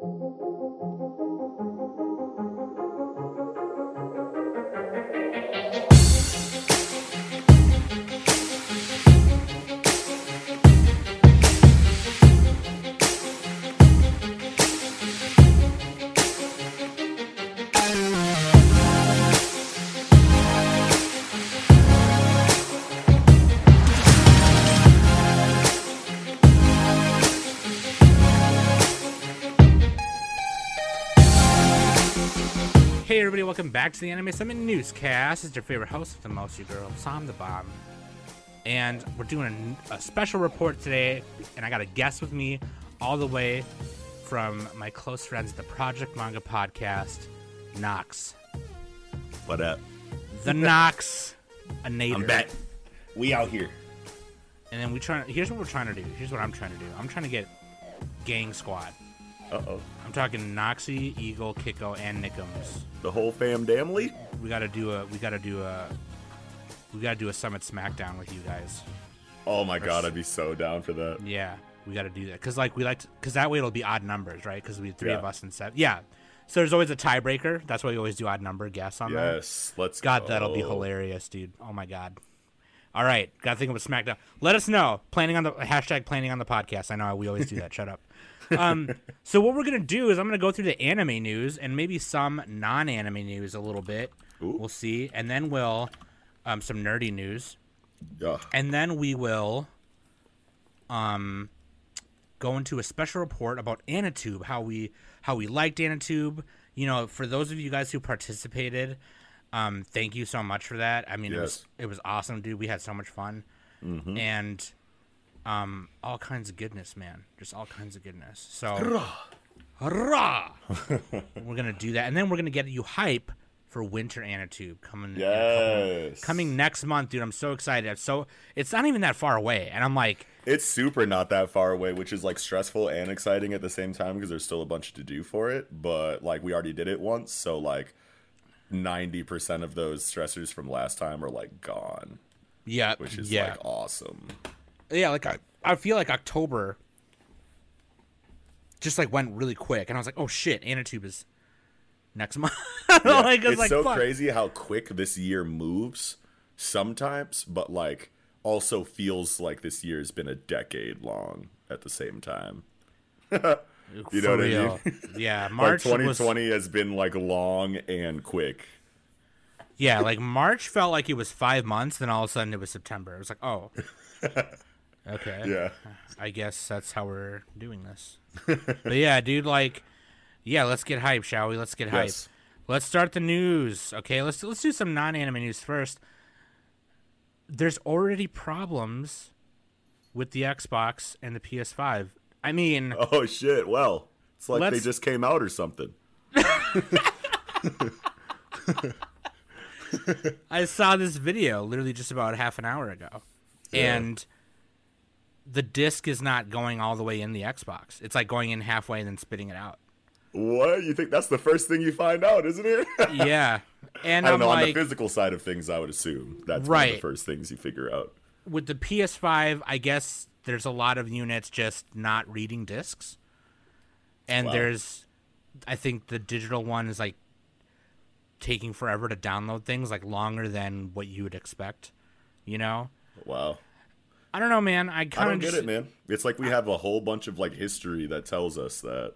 Hey everybody, welcome back to the Anime Summit Newscast. It's your favorite host with the most, you girl, Sam the Bomb. And we're doing a, a special report today, and I got a guest with me all the way from my close friends at the Project Manga Podcast, Nox. What up? The Nox, a nader. I'm back. We out here. And then we try. Here's what we're trying to do. Here's what I'm trying to do. I'm trying to get Gang Squad. Uh oh. I'm talking Noxy, Eagle, Kiko, and Nickums. The whole fam damly? We gotta do a. We gotta do a. We gotta do a Summit Smackdown with you guys. Oh my god, I'd be so down for that. Yeah, we got to do that because like we like because that way it'll be odd numbers, right? Because we have three of us and seven. Yeah, so there's always a tiebreaker. That's why we always do odd number guess on that. Yes, let's God, go. that'll be hilarious, dude. Oh my god. All right, got to think of a SmackDown. Let us know. Planning on the hashtag planning on the podcast. I know we always do that. Shut up. Um, so what we're gonna do is I'm gonna go through the anime news and maybe some non-anime news a little bit. Ooh. We'll see, and then we'll um, some nerdy news Yeah. and then we will um go into a special report about Anatube, how we how we liked Anatube. You know, for those of you guys who participated, um, thank you so much for that. I mean, it was it was awesome, dude. We had so much fun, and um, all kinds of goodness, man. Just all kinds of goodness. So, hurrah! we're gonna do that, and then we're gonna get you hype for Winter Anatube coming. Yes. coming next month, dude. I'm so excited. I'm so it's not even that far away, and I'm like, It's super not that far away, which is like stressful and exciting at the same time because there's still a bunch to do for it. But like we already did it once, so like 90% of those stressors from last time are like gone, yeah, which is yeah, like awesome. Yeah. Like I, I feel like October just like went really quick, and I was like, oh shit, Anatube is next month. Yeah, like, it's like, so fuck. crazy how quick this year moves sometimes, but like also feels like this year's been a decade long at the same time. You know what I mean? real. Yeah, Like March was 2020 has been like long and quick. yeah, like March felt like it was five months, then all of a sudden it was September. It was like, oh, okay, Yeah. I guess that's how we're doing this. but yeah, dude, like, yeah, let's get hype, shall we? Let's get hype. Yes. Let's start the news. Okay, let's let's do some non-anime news first. There's already problems with the Xbox and the PS5. I mean, Oh shit. Well, it's like Let's- they just came out or something. I saw this video literally just about half an hour ago, Yeah. and the disc is not going all the way in the Xbox. It's like going in halfway and then spitting it out. What? You think that's the first thing you find out, isn't it? Yeah, and I don't I'm know. on the physical side of things, I would assume that's one of Right. the first things you figure out. with the PS5, I guess there's a lot of units just not reading discs. And Wow. there's I think the digital one is like taking forever to download things, like longer than what you would expect. You know? Wow. I don't know, man. I kind of get it, man. It's like we have a whole bunch of like history that tells us that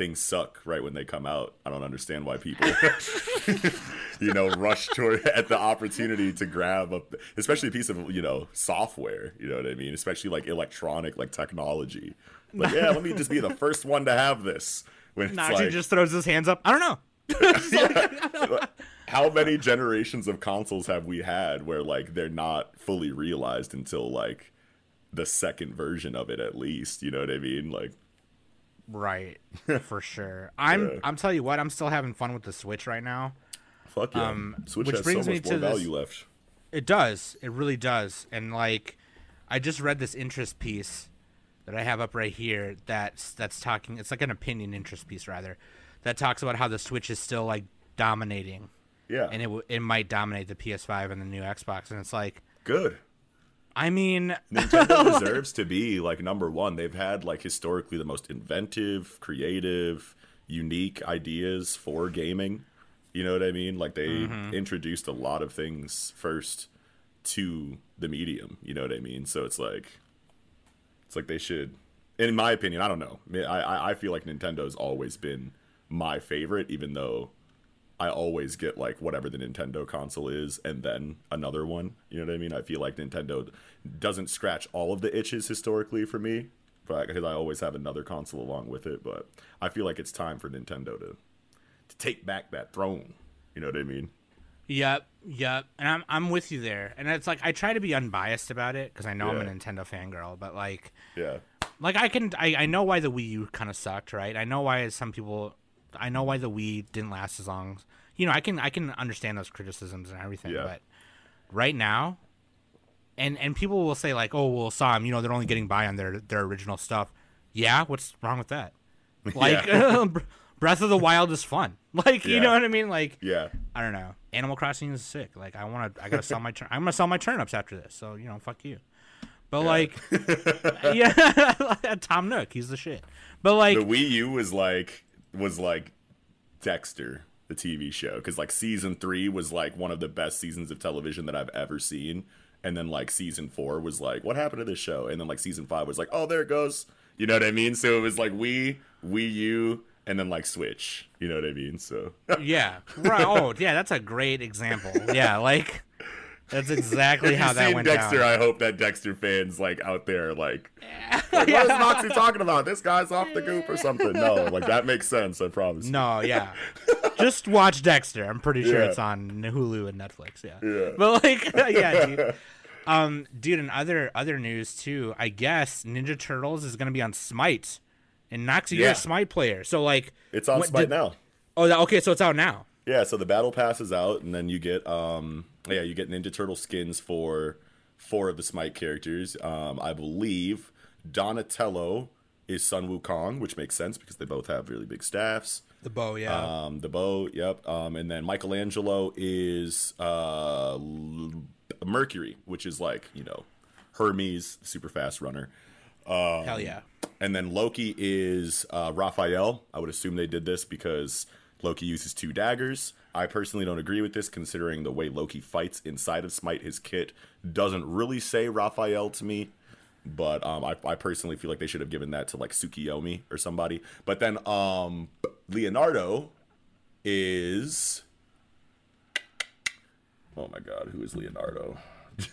things suck right when they come out. I don't understand why people, you know, rush toward at the opportunity to grab a, especially a piece of you know software. You know what I mean? Especially like electronic, like technology. Like, yeah, let me just be the first one to have this. When Nachi like, just throws his hands up. I don't know. How many generations of consoles have we had where like they're not fully realized until like the second version of it at least you know what i mean like Right, for sure. I'm. Yeah. I'm telling you what. I'm still having fun with the Switch right now. fuck yeah Um, switch which has brings so me to more this- value left It does. It really does. And like, I just read this interest piece that I have up right here. That's that's talking. It's like an opinion interest piece rather, that talks about how the Switch is still like dominating, yeah and it w- it might dominate the PS5 and the new Xbox. And it's like, good I mean, Nintendo deserves to be like number one. They've had like historically the most inventive, creative, unique ideas for gaming. You know what I mean? Like they Mm-hmm. introduced a lot of things first to the medium. You know what I mean? So it's like, it's like they should. In my opinion, I don't know. I I, I feel like Nintendo's always been my favorite, even though I always get like whatever the Nintendo console is and then another one. You know what I mean? I feel like Nintendo doesn't scratch all of the itches historically for me, but because I always have another console along with it. But I feel like it's time for Nintendo to to take back that throne. You know what I mean? Yep, yep, and I'm I'm with you there. And it's like I try to be unbiased about it because I know I'm a Nintendo fangirl, but like, Yeah. like I can I, I know why the Wii U kind of sucked, right? I know why some people, I know why the Wii didn't last as long. You know, I can I can understand those criticisms and everything, Yeah. but right now, and and people will say like, oh well, Sam, you know, they're only getting by on their their original stuff. Yeah, what's wrong with that? Like, Breath of the Wild is fun. Like, you know what I mean? Like, Yeah. I don't know. Animal Crossing is sick. Like I want to. I gotta sell my. Tur- I'm gonna sell my turnips after this. So you know, fuck you. But like, yeah, Tom Nook, he's the shit. But like, The Wii U was like was like Dexter, the TV show, because like season three was like one of the best seasons of television that I've ever seen, and then like season four was like, what happened to this show? And then like season five was like, oh, there it goes. You know what I mean? So it was like we, we, you, and then like Switch. You know what I mean? So yeah, right. Oh, yeah, that's a great example. Yeah, like that's exactly how you've that seen went Dexter, down. I hope that Dexter fans like out there like, like what is Noxie talking about? This guy's off the goop or something. No, like that makes sense. I promise. No, yeah. Just watch Dexter. I'm pretty sure Yeah. it's on Hulu and Netflix. Yeah. Yeah. But like, yeah, dude. Um, dude, and other other news too. I guess Ninja Turtles is gonna be on Smite, and Nox, you're Yeah. a Smite player, so like, It's on what- Smite did- now. Oh, okay, so it's out now. Yeah, so the battle pass is out, and then you get um yeah you get Ninja Turtle skins for four of the Smite characters. Um, I believe Donatello is Sun Wukong, which makes sense because they both have really big staffs. The bow, yeah. Um, the bow, yep. Um, and then Michelangelo is uh, Mercury, which is like you know Hermes, super fast runner. Hell yeah. And then Loki is uh, Raphael. I would assume they did this because Loki uses two daggers. I personally don't agree with this, considering the way Loki fights inside of Smite. His kit doesn't really say Raphael to me, but um, I, I personally feel like they should have given that to like Tsukiyomi or somebody. But then um, Leonardo is. Oh my god, who is Leonardo?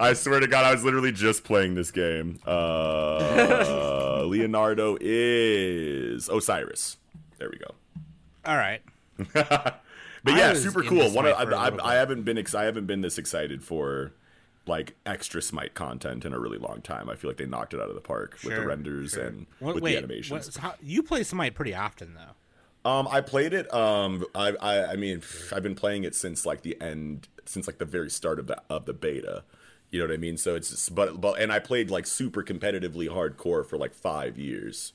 I swear to God, I was literally just playing this game. Uh, Leonardo is Osiris. There we go. All right. But yeah, super cool. One, I, I, I haven't been ex- I haven't been this excited for like extra Smite content in a really long time. I feel like they knocked it out of the park with the renders sure. and What, with wait, the animations. what- how, you play Smite pretty often though. Um, I played it. Um, I, I, I mean, I've been playing it since like the end, since like the very start of the of the beta. You know what I mean? So it's just, but but and I played like super competitively hardcore for like five years,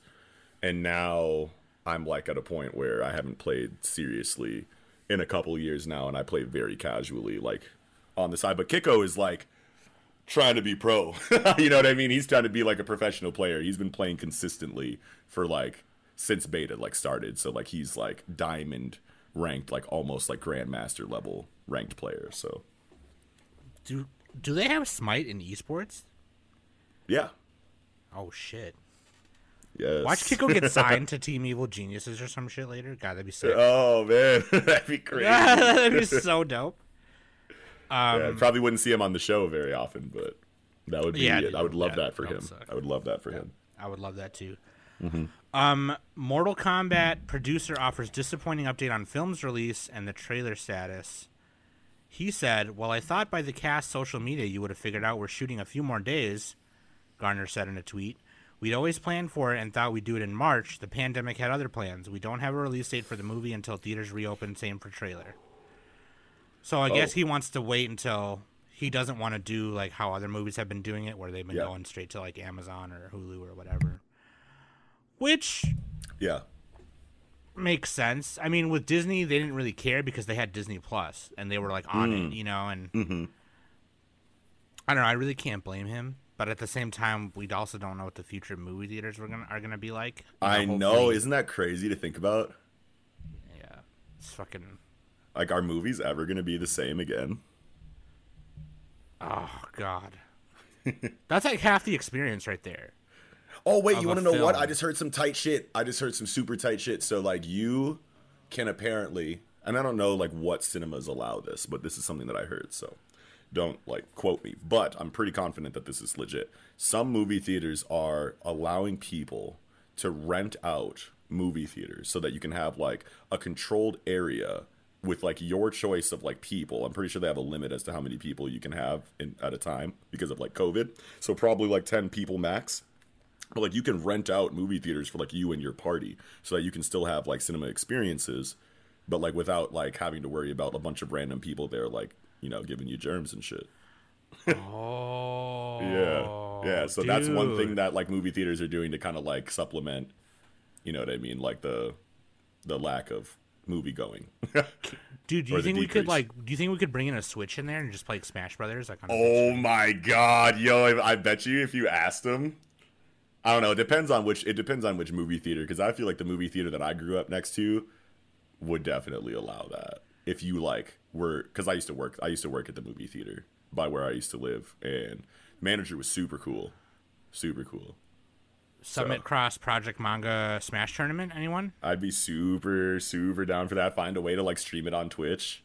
and now I'm like at a point where I haven't played seriously in a couple years now, and I play very casually, like on the side. But Kiko is like trying to be pro. you know what I mean? He's trying to be like a professional player. He's been playing consistently for like since beta like started. So like he's like diamond ranked, like almost like grandmaster level ranked player. So Do do they have Smite in esports? yeah. Oh shit. Yes. Watch Kiko get signed to Team Evil Geniuses or some shit later. God, that'd be sick. Oh man, that'd be crazy. that'd be so dope. Um, yeah, probably wouldn't see him on the show very often, but that would be Yeah, it. I would love yeah, that for that him. suck. I would love that for him. I would love that too. Mm-hmm. Um, Mortal Kombat producer offers disappointing update on film's release and the trailer status. He said, "Well, I thought by the cast social media you would have figured out we're shooting a few more days." Garner said in a tweet. We'd always planned for it and thought we'd do it in March. The pandemic had other plans. We don't have a release date for the movie until theaters reopen. Same for trailer. So I guess Oh. he wants to wait until he doesn't want to do like how other movies have been doing it, where they've been Yeah. going straight to like Amazon or Hulu or whatever. Which Yeah. makes sense. I mean, with Disney, they didn't really care because they had Disney Plus and they were like on Mm. it, you know. And Mm-hmm. I don't know. I really can't blame him. But at the same time, we also don't know what the future movie theaters we're gonna are gonna be like. You I know, hopefully- isn't that crazy to think about? Yeah, it's fucking. Like, are movies ever gonna be the same again? Oh God, that's like half the experience right there. Oh wait, you want to know what? I just heard some tight shit. I just heard some super tight shit. So like, you can apparently, and I don't know like what cinemas allow this, but this is something that I heard. So don't like quote me, but I'm pretty confident that this is legit. Some movie theaters are allowing people to rent out movie theaters so that you can have like a controlled area with like your choice of like people. I'm pretty sure they have a limit as to how many people you can have in at a time because of like COVID. So probably like 10 people max. But like you can rent out movie theaters for like you and your party so that you can still have like cinema experiences, but like without like having to worry about a bunch of random people there like, you know, giving you germs and shit. Oh. Yeah. Yeah. So that's one thing that like movie theaters are doing to kind of like supplement, you know what I mean? Like the the lack of movie going. Dude, do you think we could like? Do you think we could bring in a Switch in there and just play like Smash Brothers? Like oh my god, yo! I I bet you if you asked them, I don't know. It depends on which. It depends on which movie theater because I feel like the movie theater that I grew up next to would definitely allow that. If you like were because I used to work. I used to work at the movie theater by where I used to live, and manager was super cool, super cool. Summit Cross Project Manga Smash Tournament. Anyone? I'd be super super down for that. Find a way to like stream it on Twitch.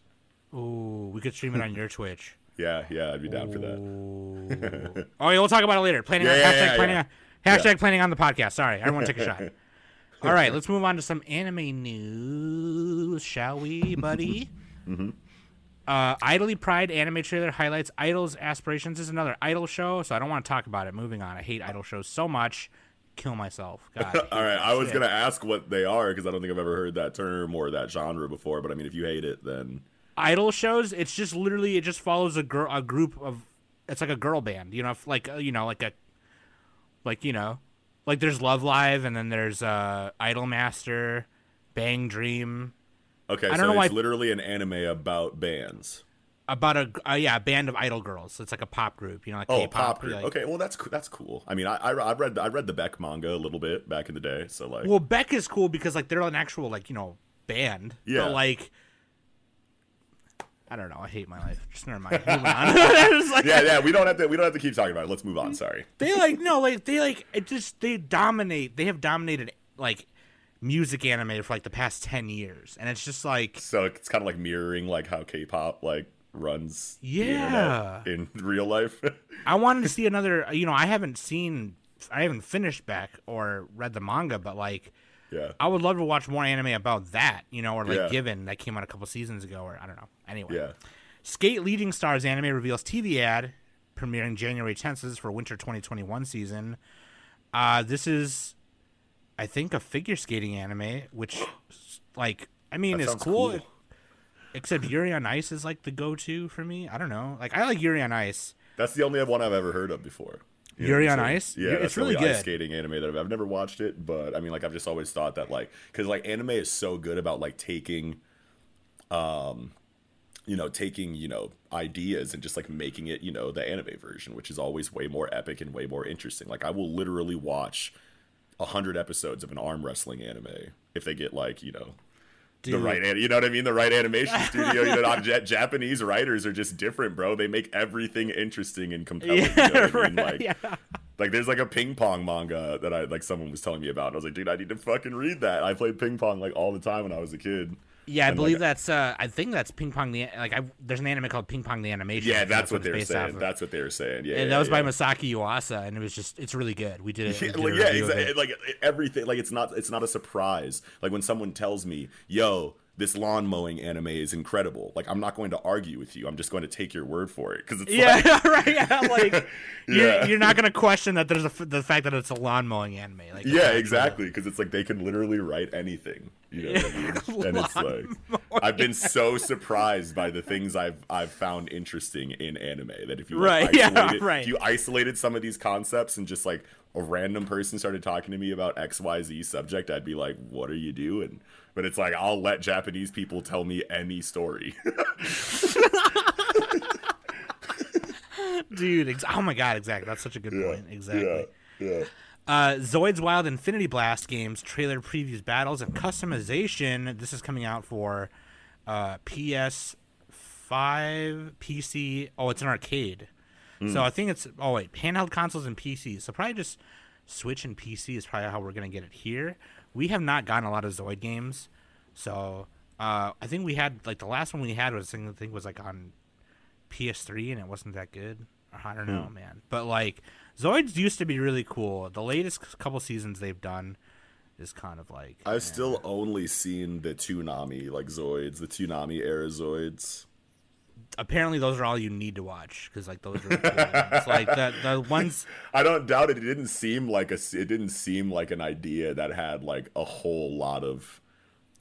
Ooh, we could stream it on your Twitch. Yeah, yeah, I'd be down for that. Oh, yeah, we'll talk about it later. Planning Yeah, on, hashtag yeah, planning yeah. on hashtag planning on the podcast. Sorry, everyone take a shot. All right, let's move on to some anime news, shall we, buddy? Mm-hmm. Uh, Idoly Pride anime trailer highlights Idol's aspirations. This is another Idol show, so I don't want to talk about it. Moving on. I hate Idol shows so much. Kill myself. God. All right, I was shit. gonna ask what they are because I don't think I've ever heard that term or that genre before. But I mean, if you hate it, then idol shows it's just literally it just follows a girl a group of it's like a girl band you know like uh, you know like a like you know like there's love live and then there's uh idol master bang dream okay, I so don't know it's why- literally an anime about bands. about a uh, yeah a band of idol girls So it's like a pop group you know like Oh, K-pop pop group. like- okay, well that's that's cool. I mean, I, I I read I read the Beck manga a little bit back in the day, so like well beck is cool because like they're an actual like you know band Yeah. but like I don't know. I hate my life. Just never mind. Moving on. Like- yeah, yeah. We don't have to we don't have to keep talking about it. Let's move on. Sorry. They like no, like they like it just they dominate. They have dominated like music anime for like the past ten years, and it's just like So it's kind of like mirroring like how K-pop like runs Yeah. in real life. I wanted to see another. You know, I haven't seen, I haven't finished Beck or read the manga, but like yeah. I would love to watch more anime about that. You know, or like Yeah. Given that came out a couple seasons ago, or I don't know. Anyway, Yeah. Skate Leading Stars anime reveals TV ad premiering January 10th. This is for winter 2021 season. Uh, this is, I think, a figure skating anime, which, like, I mean, That it's cool. cool. Except Yuri on Ice is like the go-to for me. I don't know. Like, I like Yuri on Ice. That's the only one I've ever heard of before. You Yuri on? Ice? Yeah, It's really only ice good. skating anime that I've, I've never watched it, but I mean, like I've just always thought that like because like anime is so good about like taking, um, you know, taking you know ideas and just like making it you know the anime version, which is always way more epic and way more interesting. Like I will literally watch a hundred episodes of an arm wrestling anime if they get like you know the right you know what I mean? The right animation studio you know Japanese writers are just different bro. They make everything interesting and compelling you know what I mean? right, like yeah. like there's like a ping pong manga that I like someone was telling me about and I was like dude I need to fucking read that. I played ping pong like all the time when I was a kid Yeah, I And, believe like, that's. Uh, I think that's Ping Pong the like. I, there's an anime called Ping Pong the Animation. yeah think that's what it's they were saying of. that's what they were saying yeah and yeah, that was by. Masaki Yuasa, and it was just it's really good. We did it. Yeah, did like, yeah, exactly. Like everything, like it's not, it's not a surprise. Like when someone tells me, "Yo, this lawn mowing anime is incredible," like I'm not going to argue with you. I'm just going to take your word for it because it's Yeah, like, right. Yeah, like you're, you're not gonna question that there's a the fact that it's a lawn mowing anime. Like yeah, exactly. Because it's like they can literally write anything. You know what I mean? And it's like I've been so surprised by the things I've I've found interesting in anime that if you like, Right, yeah, isolated, right. if you isolated some of these concepts and just like a random person started talking to me about X Y Z subject, I'd be like, "What are you doing?" But it's like I'll let Japanese people tell me any story. dude. Ex- oh my god, exactly. That's such a good Yeah, point. Exactly. Yeah, yeah. Uh, Zoids Wild Infinity Blast games trailer previews, battles, and customization. This is coming out for uh, PS5, PC. Oh, it's an arcade. So I think it's. Oh wait, handheld consoles and PCs. So probably just Switch and PC is probably how we're gonna get it here. We have not gotten a lot of Zoid games, so uh, I think we had like the last one we had was I think was like on PS3 and it wasn't that good. I don't hmm. know, man. But like Zoids used to be really cool. The latest couple seasons they've done is kind of like I've eh. still only seen the Toonami like Zoids, the Toonami era Zoids. apparently those are all you need to watch because like those are cool like the the ones I don't doubt it. It didn't seem like a. It didn't seem like an idea that had like a whole lot of,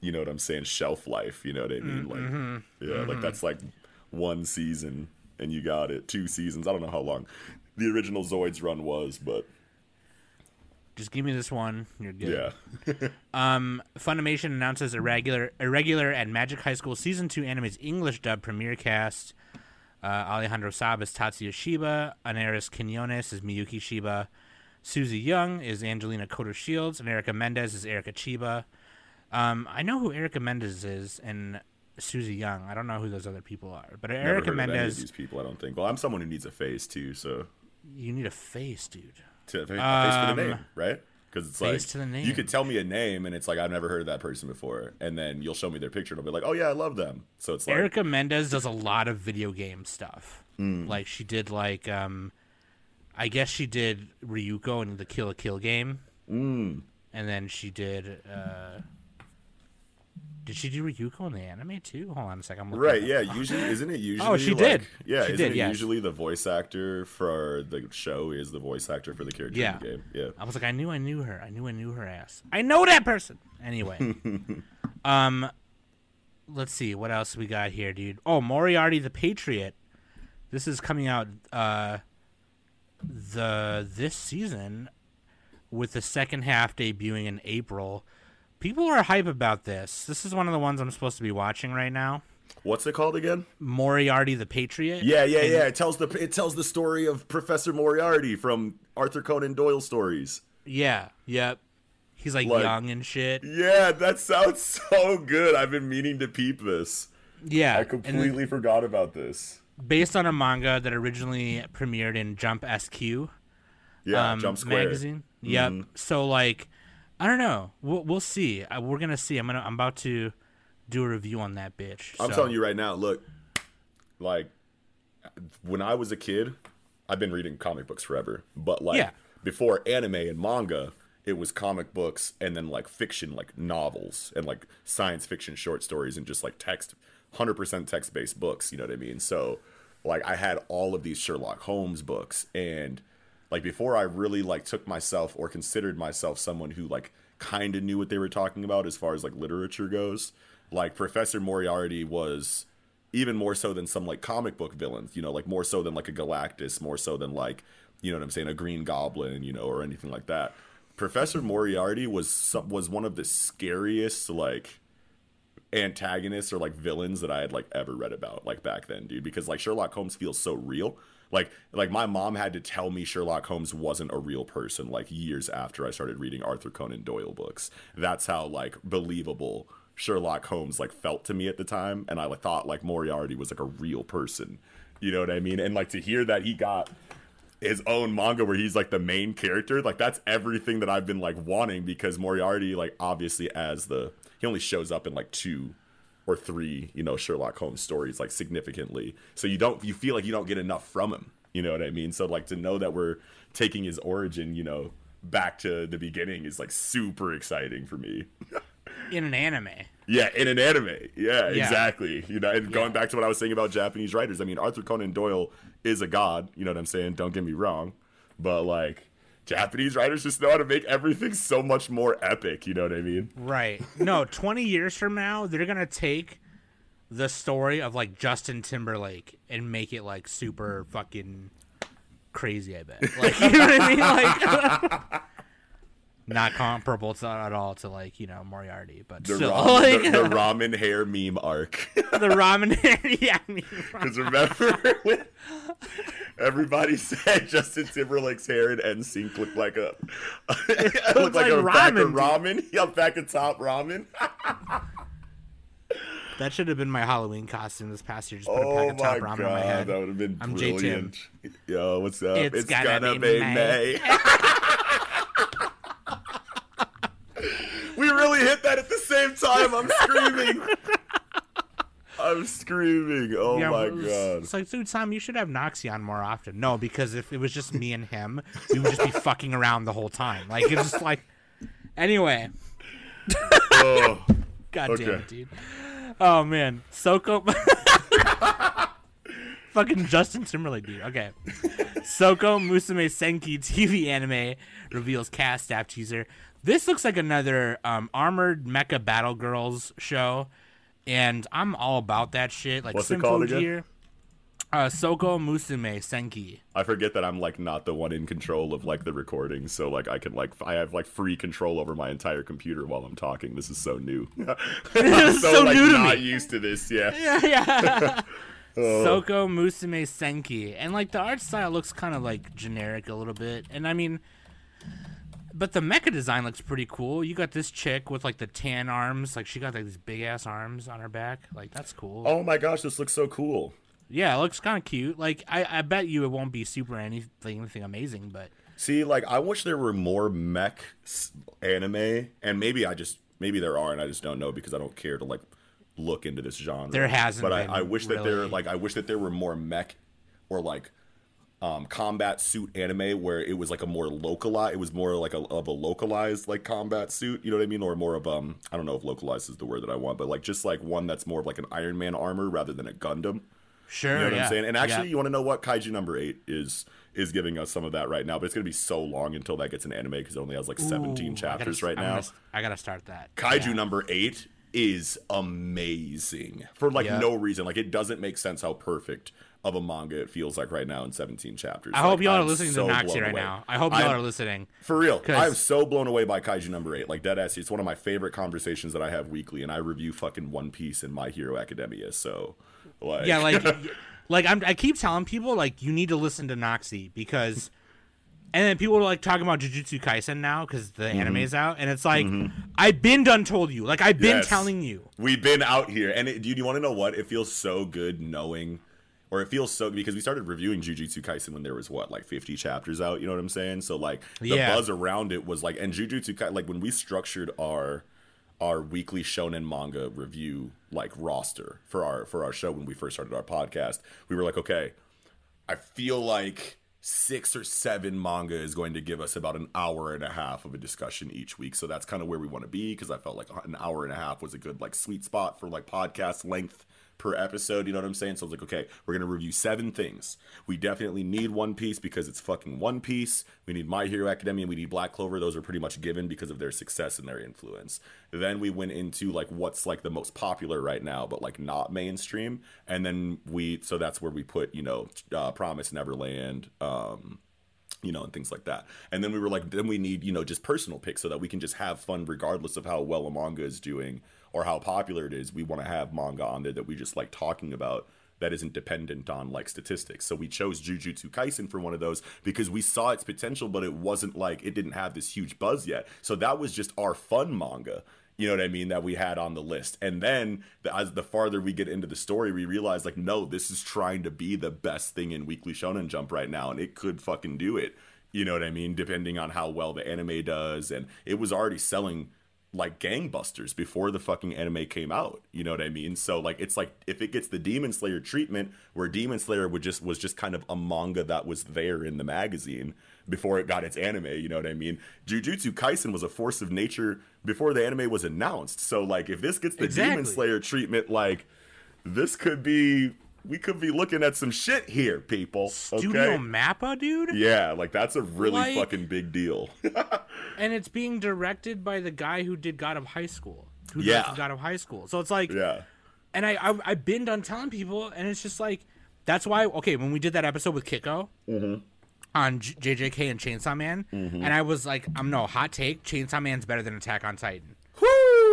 you know what I'm saying, shelf life. You know what I mean? Mm, like, mm-hmm. yeah, like mm-hmm. that's like one season and you got it. Two seasons. I don't know how long the original Zoids run was, but just give me this one, you're good. yeah, Um, Funimation announces irregular, irregular, and Magic High School season two anime's English dub premiere cast. Uh, Alejandro Saab is Tatsuya Shiba. Anaris Quinones is Miyuki Shiba. Suzie Yeung is Angelina Cotter Shields, and Erica Mendez is Erica Chiba. Um, I know who Erica Mendez is, and Suzie Yeung. I don't know who those other people are, but never Erica heard of any of Mendez. these people. I don't think. Well, I'm someone who needs a face too, so You need a face, dude. to, a face for the Um, name, right? Because it's face like to the name. you could tell me a name, and it's like I've never heard of that person before, and then you'll show me their picture, and I'll be like, oh yeah, I love them. So it's like Erica Mendez does a lot of video game stuff. Hmm. Like she did like um I guess she did Ryuko in the Kill la Kill game. Mm. And then she did uh did she do Ryuko in the anime too? Hold on a second. I'm Right, yeah. up. Usually, isn't it usually? Oh, she like- did. Yeah, She isn't did, it yes. usually the voice actor for the show is the voice actor for the character Yeah. in the game? Yeah. I was like, I knew I knew her. I knew I knew her ass. I know that person. Anyway. um let's see what else we got here, dude. Oh, Moriarty the Patriot. This is coming out uh the this season with the second half debuting in April. People are hype about this. This is one of the ones I'm supposed to be watching right now. What's it called again? Moriarty the Patriot. Yeah, yeah, yeah. It tells the it tells the story of Professor Moriarty from Arthur Conan Doyle stories. Yeah. Yep. He's like, Like- young and shit. Yeah, that sounds so good. I've been meaning to peep this. Yeah. I and then- completely forgot about this. based on a manga that originally premiered in Jump SQ Yeah, um, Jump Square. Magazine. Yep. So like, I don't know. We'll we'll see. Uh, we're gonna see. I'm gonna I'm about to do a review on that bitch. I'm so- telling you right now, look, like when I was a kid, I've been reading comic books forever. But like Yeah. before anime and manga, it was comic books and then like fiction, like novels and like science fiction short stories and just like text, 100% text based books. You know what I mean? So like I had all of these Sherlock Holmes books and like before I really like took myself or considered myself someone who like kind of knew what they were talking about as far as like literature goes. Like Professor Moriarty was even more so than some like comic book villains, you know, like more so than like a Galactus, more so than like, you know what I'm saying, a Green Goblin, you know, or anything like that. Professor Moriarty was some, was one of the scariest like antagonists or like villains that I had like ever read about like back then, dude, because like Sherlock Holmes feels so real. Like like my mom had to tell me Sherlock Holmes wasn't a real person like years after I started reading Arthur Conan Doyle books. That's how like believable Sherlock Holmes like felt to me at the time and I like, thought like Moriarty was like a real person. You know what I mean? And like to hear that he got his own manga where he's like the main character like that's everything that i've been like wanting because moriarty like obviously as the he only shows up in like two or three you know sherlock holmes stories like significantly so you don't you feel like you don't get enough from him you know what i mean so like to know that we're taking his origin you know back to the beginning is like super exciting for me in an anime. yeah, in an anime. Yeah, exactly. You know, and going back to what I was saying about Japanese writers, I mean, Arthur Conan Doyle is a god. You know what I'm saying? Don't get me wrong, but like Japanese writers just know how to make everything so much more epic. You know what I mean? Right. No, 20 years from now, they're going to take the story of like Justin Timberlake and make it like super fucking crazy, I bet. Like, you know what I mean? Like, not comparable to, at all to like, you know, Moriarty, but The, still. ramen, like, the, the ramen hair meme arc. the ramen. hair, yeah, Because remember when, Everybody said Justin Timberlake's hair in NSYNC looked like a looked like like, a pack of ramen, ramen. Yeah, pack of top ramen. That should have been my Halloween costume this past year. Just put a Oh pack of oh top my ramen on my god, head. that would have been I'm brilliant. Yo, what's up? It's gonna gonna be be May. May. we really hit that at the same time. I'm screaming. I'm screaming. Oh Yeah, my was- god. It's like, dude, Sam, you should have Noxie on more often. No, because if it was just me and him, we would just be fucking around the whole time. Like it's just like. Anyway, Oh, god damn it, dude. Oh man, Soko. Fucking Justin Timberlake, dude. Okay. Soko Musume Senki TV anime reveals cast staff teaser. This looks like another um, armored mecha battle girls show, and I'm all about that shit. Like What's it Simple called again? Gear. Uh, Soko Musume Senki. I forget that I'm like not the one in control of like the recording, so like I can like I have like free control over my entire computer while I'm talking. This is so new. I'm is so like, new to not me. used to this. Yeah. Yeah, yeah. Oh. Soko Musume Senki. And like the art style looks kind of like generic a little bit. And I mean but the mecha design looks pretty cool. You got this chick with like the tan arms, like she got like these big ass arms on her back. Like that's cool. Oh my gosh, this looks so cool. Yeah, it looks kind of cute. Like I, I bet you it won't be super anything anything amazing, but See, like I wish there were more mech anime, and maybe I just maybe there are, and I just don't know because I don't care to like look into this genre. There hasn't but been, I, I wish that there like I wish that there were more mech or like um combat suit anime where it was like a more localized it was more like a of a localized like combat suit you know what i mean or more of um i don't know if localized is the word that i want but like just like one that's more of like an iron man armor rather than a gundam sure. you know what yeah. I'm saying? And actually, Yeah. you want to know what kaiju number eight is is giving us some of that right now, but it's gonna be so long until that gets an anime because it only has like 17 Ooh, I gotta chapters right I'm now. gonna I gotta start that. Kaiju Yeah. number eight is amazing for like no reason. Like it doesn't make sense how perfect of a manga it feels like right now in 17 chapters. I hope y'all are listening so to Noxie blown right away. now. I hope y'all I'm- are listening. For real, 'Cause- I'm so blown away by Kaiju number eight. Like dead ass, it's one of my favorite conversations that I have weekly, and I review fucking One Piece and My Hero Academia. So, like, Yeah, like, like I'm, I keep telling people like you need to listen to Noxie because, and then people are like talking about Jujutsu Kaisen now because the Mm-hmm. anime is out, and it's like I've been done told you, like I've been Yes. telling you. We've been out here, and it, dude, you want to know what? It feels so good knowing, or it feels so because we started reviewing Jujutsu Kaisen when there was what like 50 chapters out. You know what I'm saying? So like the Yeah. buzz around it was like, and Jujutsu Kaisen, like when we structured our our weekly shonen manga review like roster for our for our show when we first started our podcast, we were like, okay, I feel like six or seven manga is going to give us about an hour and a half of a discussion each week. So that's kind of where we want to be because I felt like an hour and a half was a good like sweet spot for like podcast length per episode. You know what I'm saying? So I was like, okay, we're gonna review seven things. We definitely need One Piece because it's fucking One Piece. We need My Hero Academia. We need Black Clover. Those are pretty much given because of their success and their influence. Then we went into like what's like the most popular right now, but like not mainstream. And then we so that's where we put you know uh, Promise Neverland. Um, you know, and things like that. And then we were like, then we need, you know, just personal picks so that we can just have fun regardless of how well a manga is doing or how popular it is. We want to have manga on there that we just like talking about that isn't dependent on like statistics. So we chose Jujutsu Kaisen for one of those because we saw its potential, but it wasn't like it didn't have this huge buzz yet. So that was just our fun manga. You know what I mean? That we had on the list. And then the, as the farther we get into the story, we realize like, no, this is trying to be the best thing in Weekly Shonen Jump right now, and it could fucking do it. You know what I mean? Depending on how well the anime does, and it was already selling like gangbusters before the fucking anime came out. You know what I mean? So like it's like if it gets the Demon Slayer treatment where Demon Slayer would just was just kind of a manga that was there in the magazine before it got its anime, you know what I mean? Jujutsu Kaisen was a force of nature before the anime was announced. So like if this gets the Demon Slayer treatment like this could be we could be looking at some shit here, people. Studio Okay? Mappa, dude, Yeah, like that's a really Like- fucking big deal. and it's being directed by the guy who did God of High School. Who Yeah. directed God of High School. So it's like, yeah. and I, I I've been done telling people, and it's just like that's why. Okay, when we did that episode with Kiko on JJK and Chainsaw Man, and I was like, I'm no hot take. Chainsaw Man's better than Attack on Titan.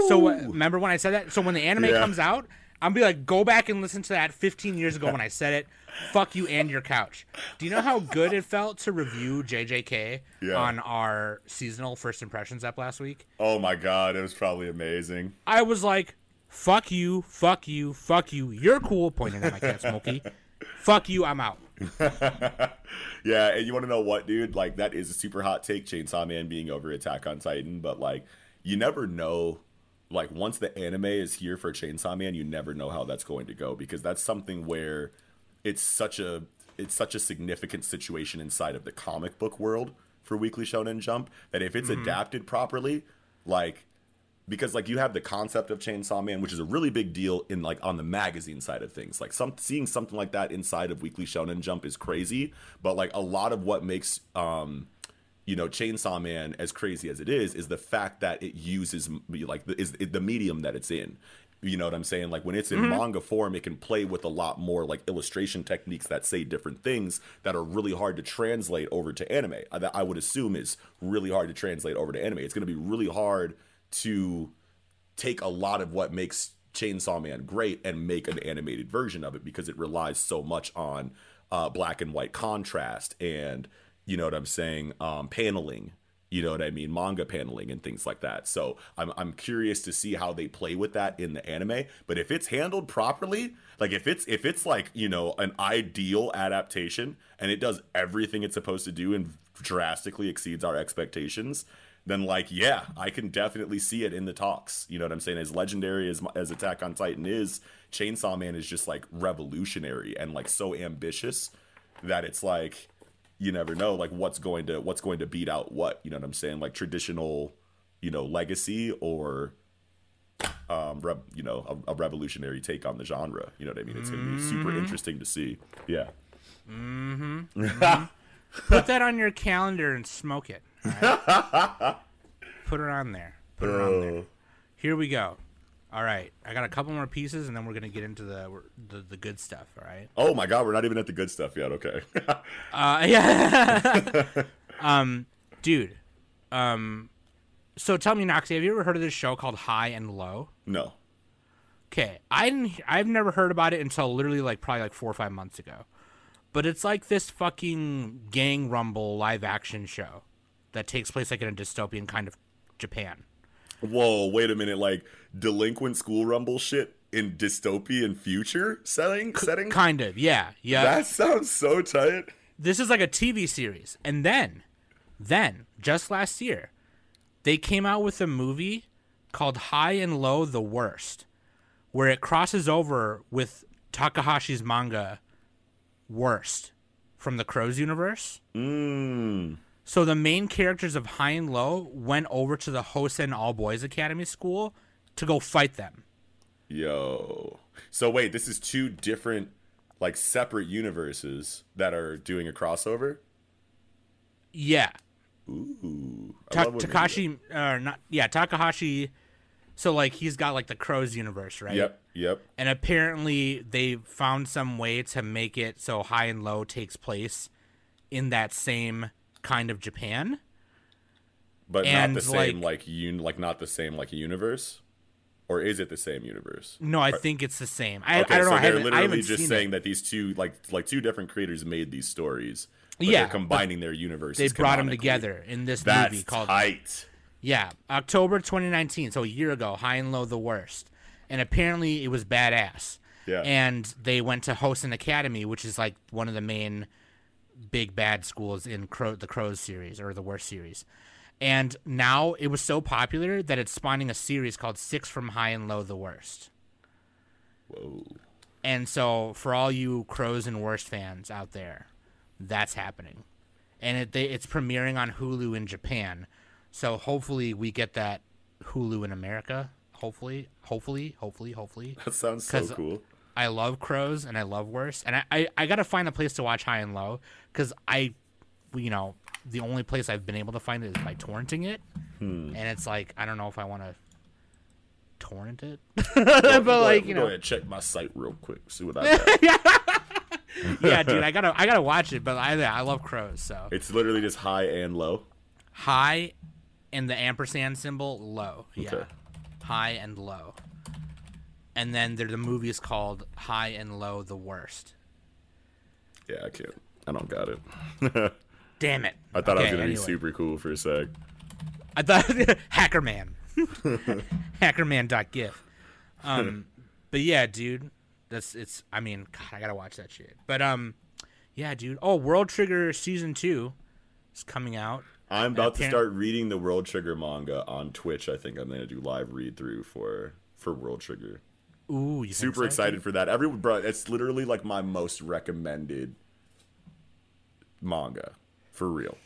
So uh, remember when I said that? So when the anime Yeah. comes out, I'm be like, go back and listen to that 15 years ago when I said it. Fuck you and your couch. Do you know how good it felt to review JJK Yeah. on our seasonal first impressions up last week? Oh my god, it was probably amazing. I was like, fuck you, fuck you, fuck you. You're cool, pointing at my cat Smokey. fuck you, I'm out. Yeah, and you want to know what, dude? Like that is a super hot take, Chainsaw Man being over Attack on Titan, but like you never know. Like once the anime is here for Chainsaw Man, you never know how that's going to go because that's something where it's such a it's such a significant situation inside of the comic book world for Weekly Shonen Jump that if it's adapted properly, like because like you have the concept of Chainsaw Man, which is a really big deal in like on the magazine side of things. Like some seeing something like that inside of Weekly Shonen Jump is crazy, but like a lot of what makes um you know Chainsaw Man as crazy as it is is the fact that it uses like the, is the medium that it's in. You know what I'm saying? Like when it's in manga form, it can play with a lot more like illustration techniques that say different things that are really hard to translate over to anime. Uh, That I would assume is really hard to translate over to anime. It's going to be really hard to take a lot of what makes Chainsaw Man great and make an animated version of it because it relies so much on uh, black and white contrast and you know what I'm saying, um, paneling. You know what I mean, manga paneling and things like that. So I'm I'm curious to see how they play with that in the anime. But if it's handled properly, like if it's if it's like you know an ideal adaptation and it does everything it's supposed to do and drastically exceeds our expectations, then like yeah, I can definitely see it in the talks. You know what I'm saying? As legendary as as Attack on Titan is, Chainsaw Man is just like revolutionary and like so ambitious that it's like you never know like what's going to what's going to beat out what. You know what I'm saying? Like traditional, you know, legacy or um rev, you know a, a revolutionary take on the genre. You know what I mean? It's gonna be super interesting to see. Yeah. Mm hmm. Put that on your calendar and smoke it. right? Put it on there. Put it on there. Here we go. All right, I got a couple more pieces, and then we're gonna get into the the, the good stuff. All right. Oh my god, we're not even at the good stuff yet. Okay. Uh, yeah. um, dude. Um, so tell me, Noxie, have you ever heard of this show called High and Low? no. Okay, I didn't. I've never heard about it until literally like probably like four or five months ago. But it's like this fucking gang rumble live action show that takes place like in a dystopian kind of Japan. Whoa, wait a minute. Like delinquent school rumble shit in dystopian future setting setting. Kind of, yeah, yeah. That sounds so tight. this is like a TV series. And then, then, just last year, they came out with a movie called High and Low the Worst, where it crosses over with Takahashi's manga Worst from the Crows universe. Mmm. So the main characters of High and Low went over to the Hosen All Boys Academy school to go fight them. Yo. So wait, this is two different, like separate universes that are doing a crossover. Yeah. Ooh. Ta- Takashi, uh, not yeah, Takahashi. So like he's got like the Crows universe, right? Yep. Yep. And apparently they found some way to make it so High and Low takes place in that same kind of Japan. But And, not the same like- like un like not the same like universe, or is it the same universe? No, I think it's the same. I, Okay, I don't so know. I they're literally just saying it. that these two like like two different creators made these stories. Yeah, they're combining their universes. They brought them together in this That's movie called tight. Yeah, October 2019, so a year ago, High and Low the Worst. And apparently it was badass. Yeah. And they went to Hosen Academy, which is like one of the main big bad schools in Crow, the Crows series or the Worst series. And now it was so popular that it's spawning a series called Six from High and Low the Worst. Whoa. And so for all you Crows and Worst fans out there, that's happening. And it, they, it's premiering on Hulu in Japan. So hopefully we get that Hulu in America. Hopefully, hopefully, hopefully, hopefully. That sounds so cool. I love Crows and I love Worst. And I, I, I got to find a place to watch High and Low because I, you know, the only place I've been able to find it is by torrenting it. Hmm. And it's like, I don't know if I want to torrent it. but Go like, ahead, you go know, ahead, check my site real quick. See what I got. yeah, dude, I gotta I gotta watch it, but I I love crows, so it's literally just high and low. high and the ampersand symbol low. Yeah. Okay. High and low. And then there the movie is called High and Low: The Worst. Yeah, I can't. I don't got it. Damn it! I thought I was gonna anyway. be super cool for a sec. I thought Hackerman, Hackerman.gif. Um, but yeah, dude, that's it's. I mean, God, I gotta watch that shit. But um, yeah, dude. Oh, World Trigger season two is coming out. I'm about to start reading the World Trigger manga on Twitch. I think I'm gonna do live read through for for World Trigger. Ooh, Super so? excited for that. Every bro, it's literally like my most recommended manga for real.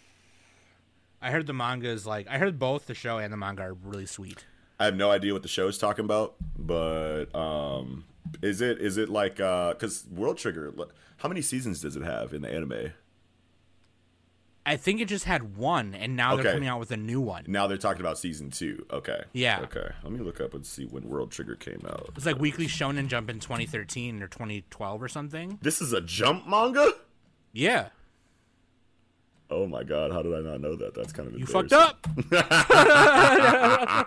I heard the manga is like I heard both the show and the manga are really sweet. I have no idea what the show is talking about, but um, is it is it like uh, because World Trigger? How many seasons does it have in the anime? I think it just had one, and now Okay. they're coming out with a new one. Now they're talking about season two. Okay. Yeah. Okay. Let me look up and see when World Trigger came out. It's like Weekly Shonen Jump in 2013 or 2012 or something. This is a jump manga. Yeah, Oh my god! How did I not know that? That's kind of you fucked up.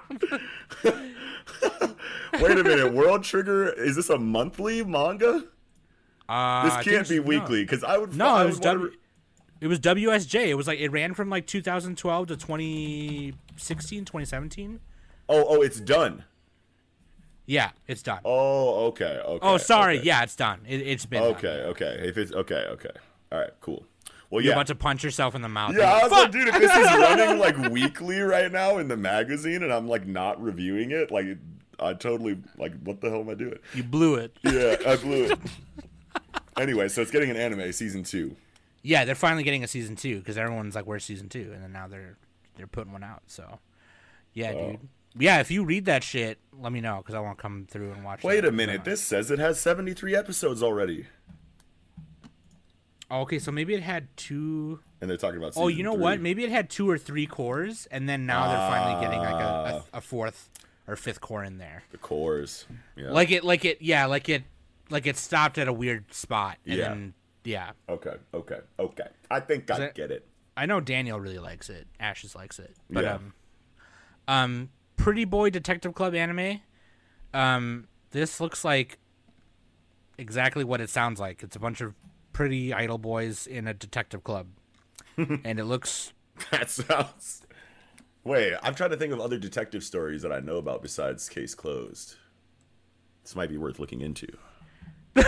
Wait a minute. World Trigger is this a monthly manga? Uh, This can't be weekly because I would. No, I no it was W. It was WSJ. It was like it ran from like 2012 to 2016, 2017. Oh, oh, it's done. Yeah, it's done. Oh, okay, okay. oh, sorry. okay. Yeah, it's done. It, it's been done. Okay, okay. If it's okay, okay. All right, cool. Well, You're yeah. about to punch yourself in the mouth. Yeah, I was like, like, dude, if this is running like weekly right now in the magazine and I'm like not reviewing it, like I totally like what the hell am I doing? you blew it. Yeah, I blew it. anyway, so it's getting an anime season two. Yeah, they're finally getting a season two because everyone's like, "Where's season two? And then now they're they're putting one out. So, yeah, Oh. dude. Yeah, if you read that shit, let me know because I want to come through and watch. Wait a minute, this says it has 73 episodes already. Oh, okay, so maybe it had two And they're talking about Oh, you know three. what? Maybe it had two or three cores, and then now they're finally getting like a, a, ah. a fourth or fifth core in there. The cores. Yeah. Like it, like it, yeah, like it, like it stopped at a weird spot. And Yeah. Then, yeah. Okay, okay, okay. I think I that- get it. I know Daniel really likes it. Ashes likes it. But Yeah. um, um, Pretty Boy Detective Club anime. Um, this looks like exactly what it sounds like. It's a bunch of pretty idle boys in a detective club, and it looks That sounds. Wait, I'm trying to think of other detective stories that I know about besides Case Closed. This might be worth looking into.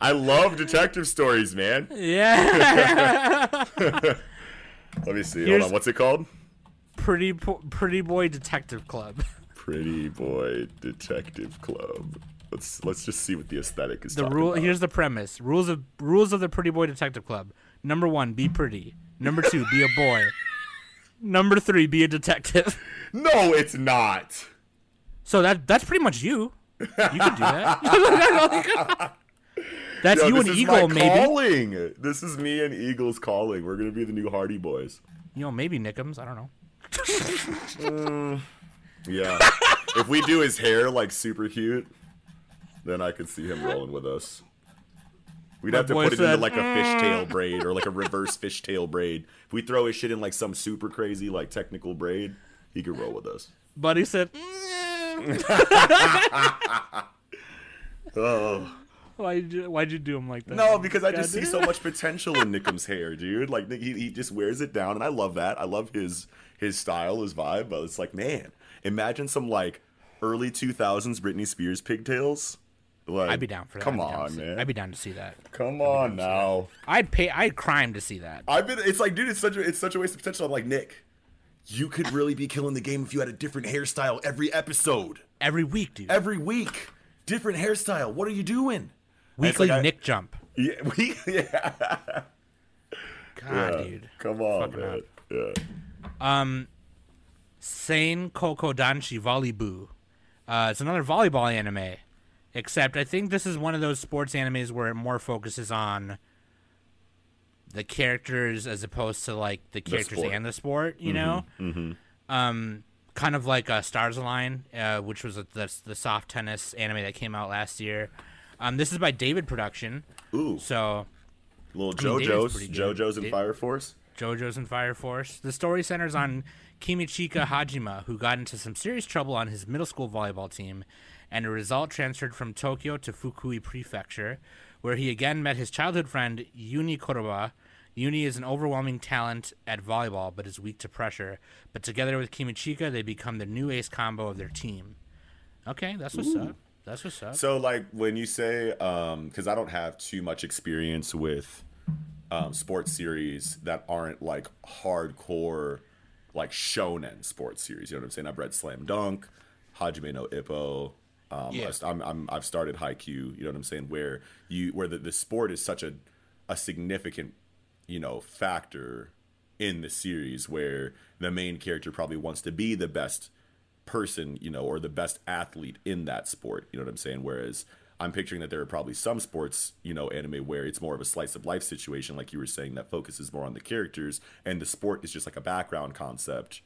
I love detective stories, man. yeah. Let me see. Hold on. What's it called? Pretty po- Pretty Boy Detective Club. Pretty Boy Detective Club. Let's let's just see what the aesthetic is. The rule about. here's the premise. Rules of rules of the Pretty Boy Detective Club. Number 1, be pretty. Number 2, be a boy. Number 3, be a detective. No, it's not. So that that's pretty much you. You can do that. That's Yo, you and Eagle my maybe. calling. This is me and Eagles calling. We're gonna be the new Hardy Boys. You know, maybe Nickums, I don't know. Mm, yeah. if we do his hair like super cute, then I could see him rolling with us. We'd have to put it into like a fishtail mm. braid or like a reverse fishtail braid. If we throw his shit in like some super crazy like technical braid, he could roll with us. Buddy said, Oh. Why'd you, why'd you do him like that? No, because I just see so much potential in Nickham's hair, dude. Like he, he just wears it down, and I love that. I love his his style, his vibe. But it's like, man, imagine some like early two thousands Britney Spears pigtails. Like, I'd be down for that. Come I'd be down to on, see- man. I'd be down to see that. come on now. I'd pay. I'd crime to see that. I've been. It's like, dude, it's such a it's such a waste of potential. I'm like, Nick, you could really be killing the game if you had a different hairstyle every episode, Every week, dude. every week, different hairstyle. What are you doing? Weekly like I- Nick jump. Yeah, we, yeah. God, yeah. dude. Come on, Fucking man. up. Yeah. Um, Sane Kokodanshi Volleyball. Uh, it's another volleyball anime, except I think this is one of those sports animes where it more focuses on the characters as opposed to like the characters sport. and the sport. You know, mm-hmm. um, kind of like uh, Stars Align, uh, which was the the soft tennis anime that came out last year. Um, this is by David Production, Ooh, so little I mean, JoJo's. JoJo's and Fire Force. JoJo's and Fire Force. The story centers on Kimichika Haijima, who got into some serious trouble on his middle school volleyball team, and a result transferred from Tokyo to Fukui Prefecture, where he again met his childhood friend Yuni Kuroba. Yuni is an overwhelming talent at volleyball, but is weak to pressure. But together with Kimichika, they become the new ace combo of their team. Okay, that's what's up. That's what's up. So like when you say, because I don't have too much experience with um, sports series that aren't like hardcore, like shonen sports series. You know what I'm saying? I've read Slam Dunk, Hajime no Ippo. Um, Yeah. I'm, I'm, I've started Haikyuu. You know what I'm saying? Where you where the, the sport is such a a significant you know factor in the series where the main character probably wants to be the best person, you know, or the best athlete in that sport. You know what I'm saying? Whereas I'm picturing that there are probably some sports, you know, anime where it's more of a slice of life situation, like you were saying, that focuses more on the characters, and the sport is just like a background concept.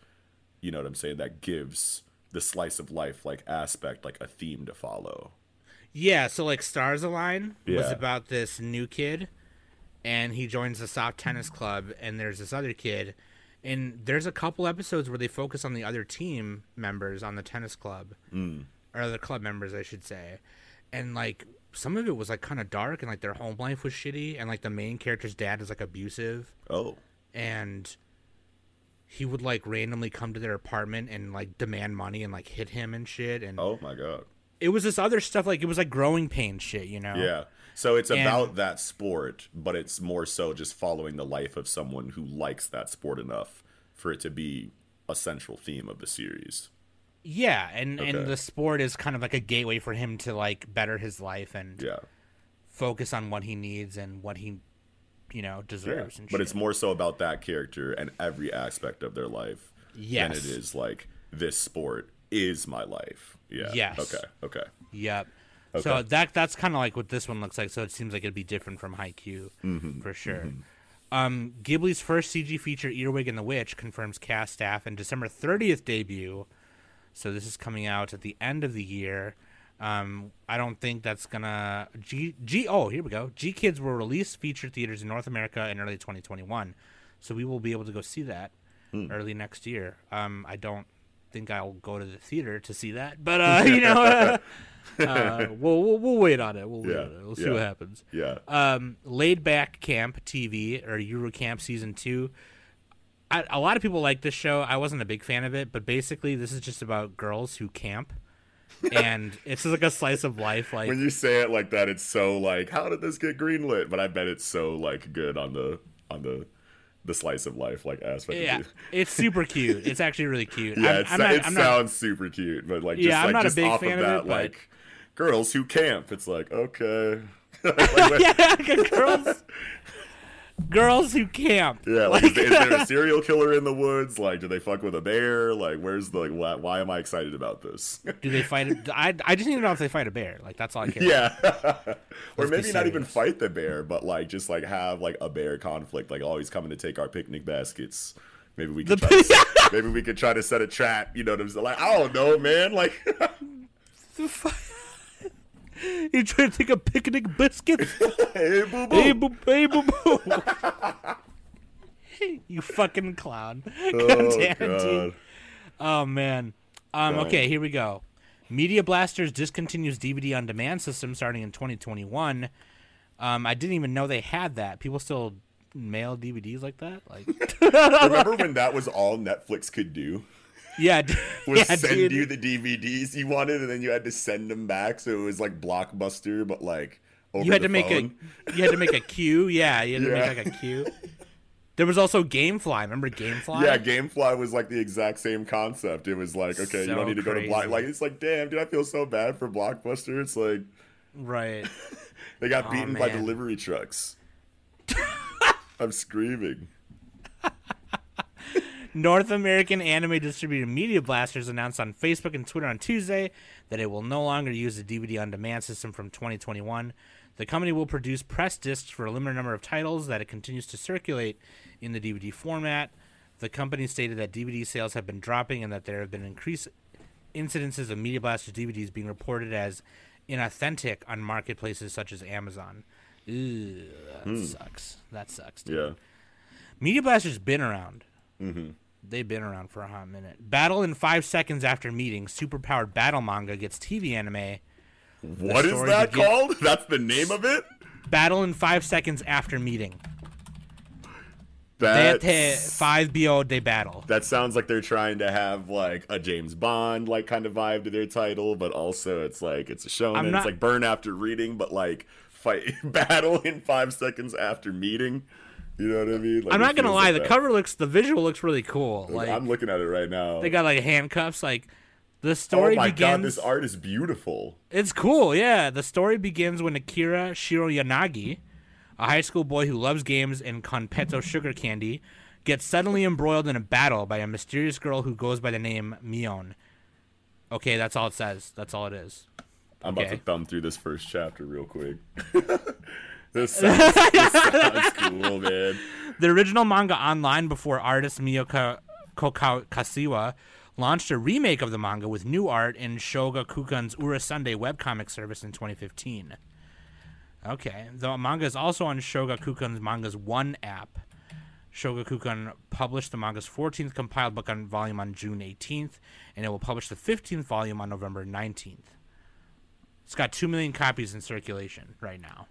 You know what I'm saying? That gives the slice of life like aspect, like a theme to follow. Yeah, so like Stars Align was about this new kid, and he joins the soft tennis club, and there's this other kid, and there's a couple episodes where they focus on the other team members on the tennis club, mm. or the club members, I should say, and like some of it was like kind of dark, and like their home life was shitty, and like the main character's dad is like abusive, Oh, and he would like randomly come to their apartment and like demand money and like hit him and shit, and oh my god. it was this other stuff like it was like growing pain shit, you know? Yeah. So it's about that sport, but it's more so just following the life of someone who likes that sport enough for it to be a central theme of the series. Yeah, and Okay. and the sport is kind of like a gateway for him to like better his life and Yeah. focus on what he needs and what he, you know, deserves. And But it's more so about that character and every aspect of their life yes. than it is like this sport is my life. Yeah. Yes. Okay. Okay. Yep. So that that's kind of like what this one looks like. So it seems like it'd be different from Haikyuu Mm-hmm. for sure. Um, Ghibli's first CG feature, Earwig and the Witch, confirms cast staff and December 30th debut. So this is coming out at the end of the year. Um, I don't think that's gonna G G. Oh, here we go. GKIDS will release feature theaters in North America in early 2021, so we will be able to go see that Hmm. early next year. Um, I don't think I'll go to the theater to see that, but uh, you know, uh, uh, we'll, we'll we'll wait on it. We'll wait Yeah, on it. We'll see yeah. what happens. Yeah. Um, Laid Back Camp TV or Yuru Camp season two. I, a lot of people like this show. I wasn't a big fan of it, but basically, this is just about girls who camp, and it's just like a slice of life. Like, when you say it like that, it's so like, how did this get greenlit? But I bet it's so like good on the on the the slice of life like aspect. yeah, it's super cute. It's actually really cute. Yeah, I'm, I'm not, it I'm not- sounds super cute, but like, just, Yeah, I'm like, not a just big off fan of of that, it, but- like, girls who camp. It's like, okay, yeah, like girls, girls who camp. yeah. Like, is, is there a serial killer in the woods? Like, do they fuck with a bear? Like, where's the like? Why, why am I excited about this? Do they fight? it? I I just need to know if they fight a bear. Like that's all I care. About. Yeah, or maybe not even fight the bear, but like just like have like a bear conflict. Like, oh, coming to take our picnic baskets. Maybe we could The- try to set, maybe we could try to set a trap. You know what I'm saying? Like, I don't know, man. Like, You trying to take a picnic biscuit? hey, boo boo. hey, boo, hey, boo, boo. you fucking clown. God Oh, damn it. God. Oh man. Um, okay, here we go. Media Blasters discontinues DVD on demand system starting in 2021. Um, I didn't even know they had that. People still mail DVDs like that. Like, Remember when that was all Netflix could do? Yeah, d- Was yeah, send dude. you the DVDs you wanted, and then you had to send them back. So it was like Blockbuster, but like over you had the to make a you had to make a queue. Yeah, you had to make like a queue. There was also GameFly. Remember GameFly? Yeah, GameFly was like the exact same concept. It was like, okay, you don't need to go to Block. Like, it's like, damn, dude, I feel so bad for Blockbuster. It's like Right. they got Aw, beaten by delivery trucks. I'm screaming. North American anime distributor Media Blasters announced on Facebook and Twitter on Tuesday that it will no longer use the DVD on demand system from 2021. The company will produce press discs for a limited number of titles that it continues to circulate in the DVD format. The company stated that DVD sales have been dropping and that there have been increased incidences of Media Blasters DVDs being reported as inauthentic on marketplaces such as Amazon. Ew, that hmm. sucks. That sucks. Dude. Yeah. Media Blaster's been around. Mm-hmm. They've been around for a hot minute. Battle in five seconds after meeting. Superpowered battle manga gets TV anime. What is that called? That's the name of it. Battle in five seconds after meeting. That's, five bo de battle. that sounds like they're trying to have like a James Bond like kind of vibe to their title, but also it's like it's a show and it's like burn after reading, but like fight battle in five seconds after meeting. You know what I mean? Like, I'm not gonna lie. like the that. cover looks, the visual looks really cool. Like I'm looking at it right now. they got like handcuffs. Like the oh story my begins. god, this art is beautiful. It's cool, yeah. The story begins when Akira Shiroyanagi, a high school boy who loves games and Konpeito sugar candy, gets suddenly embroiled in a battle by a mysterious girl who goes by the name Mion. Okay, that's all it says. That's all it is. I'm about to thumb through this first chapter real quick. this, sounds, this sounds cool, man. The original manga online before artist Miyoka Kokau Kasiwa launched a remake of the manga with new art in Shogakukan's Ura Sunday webcomic service in 2015. Okay, the manga is also on Shogakukan's Manga's One app. Shogakukan published the manga's 14th compiled book on volume on June 18th, and it will publish the 15th volume on November 19th. It's got 2 million copies in circulation right now.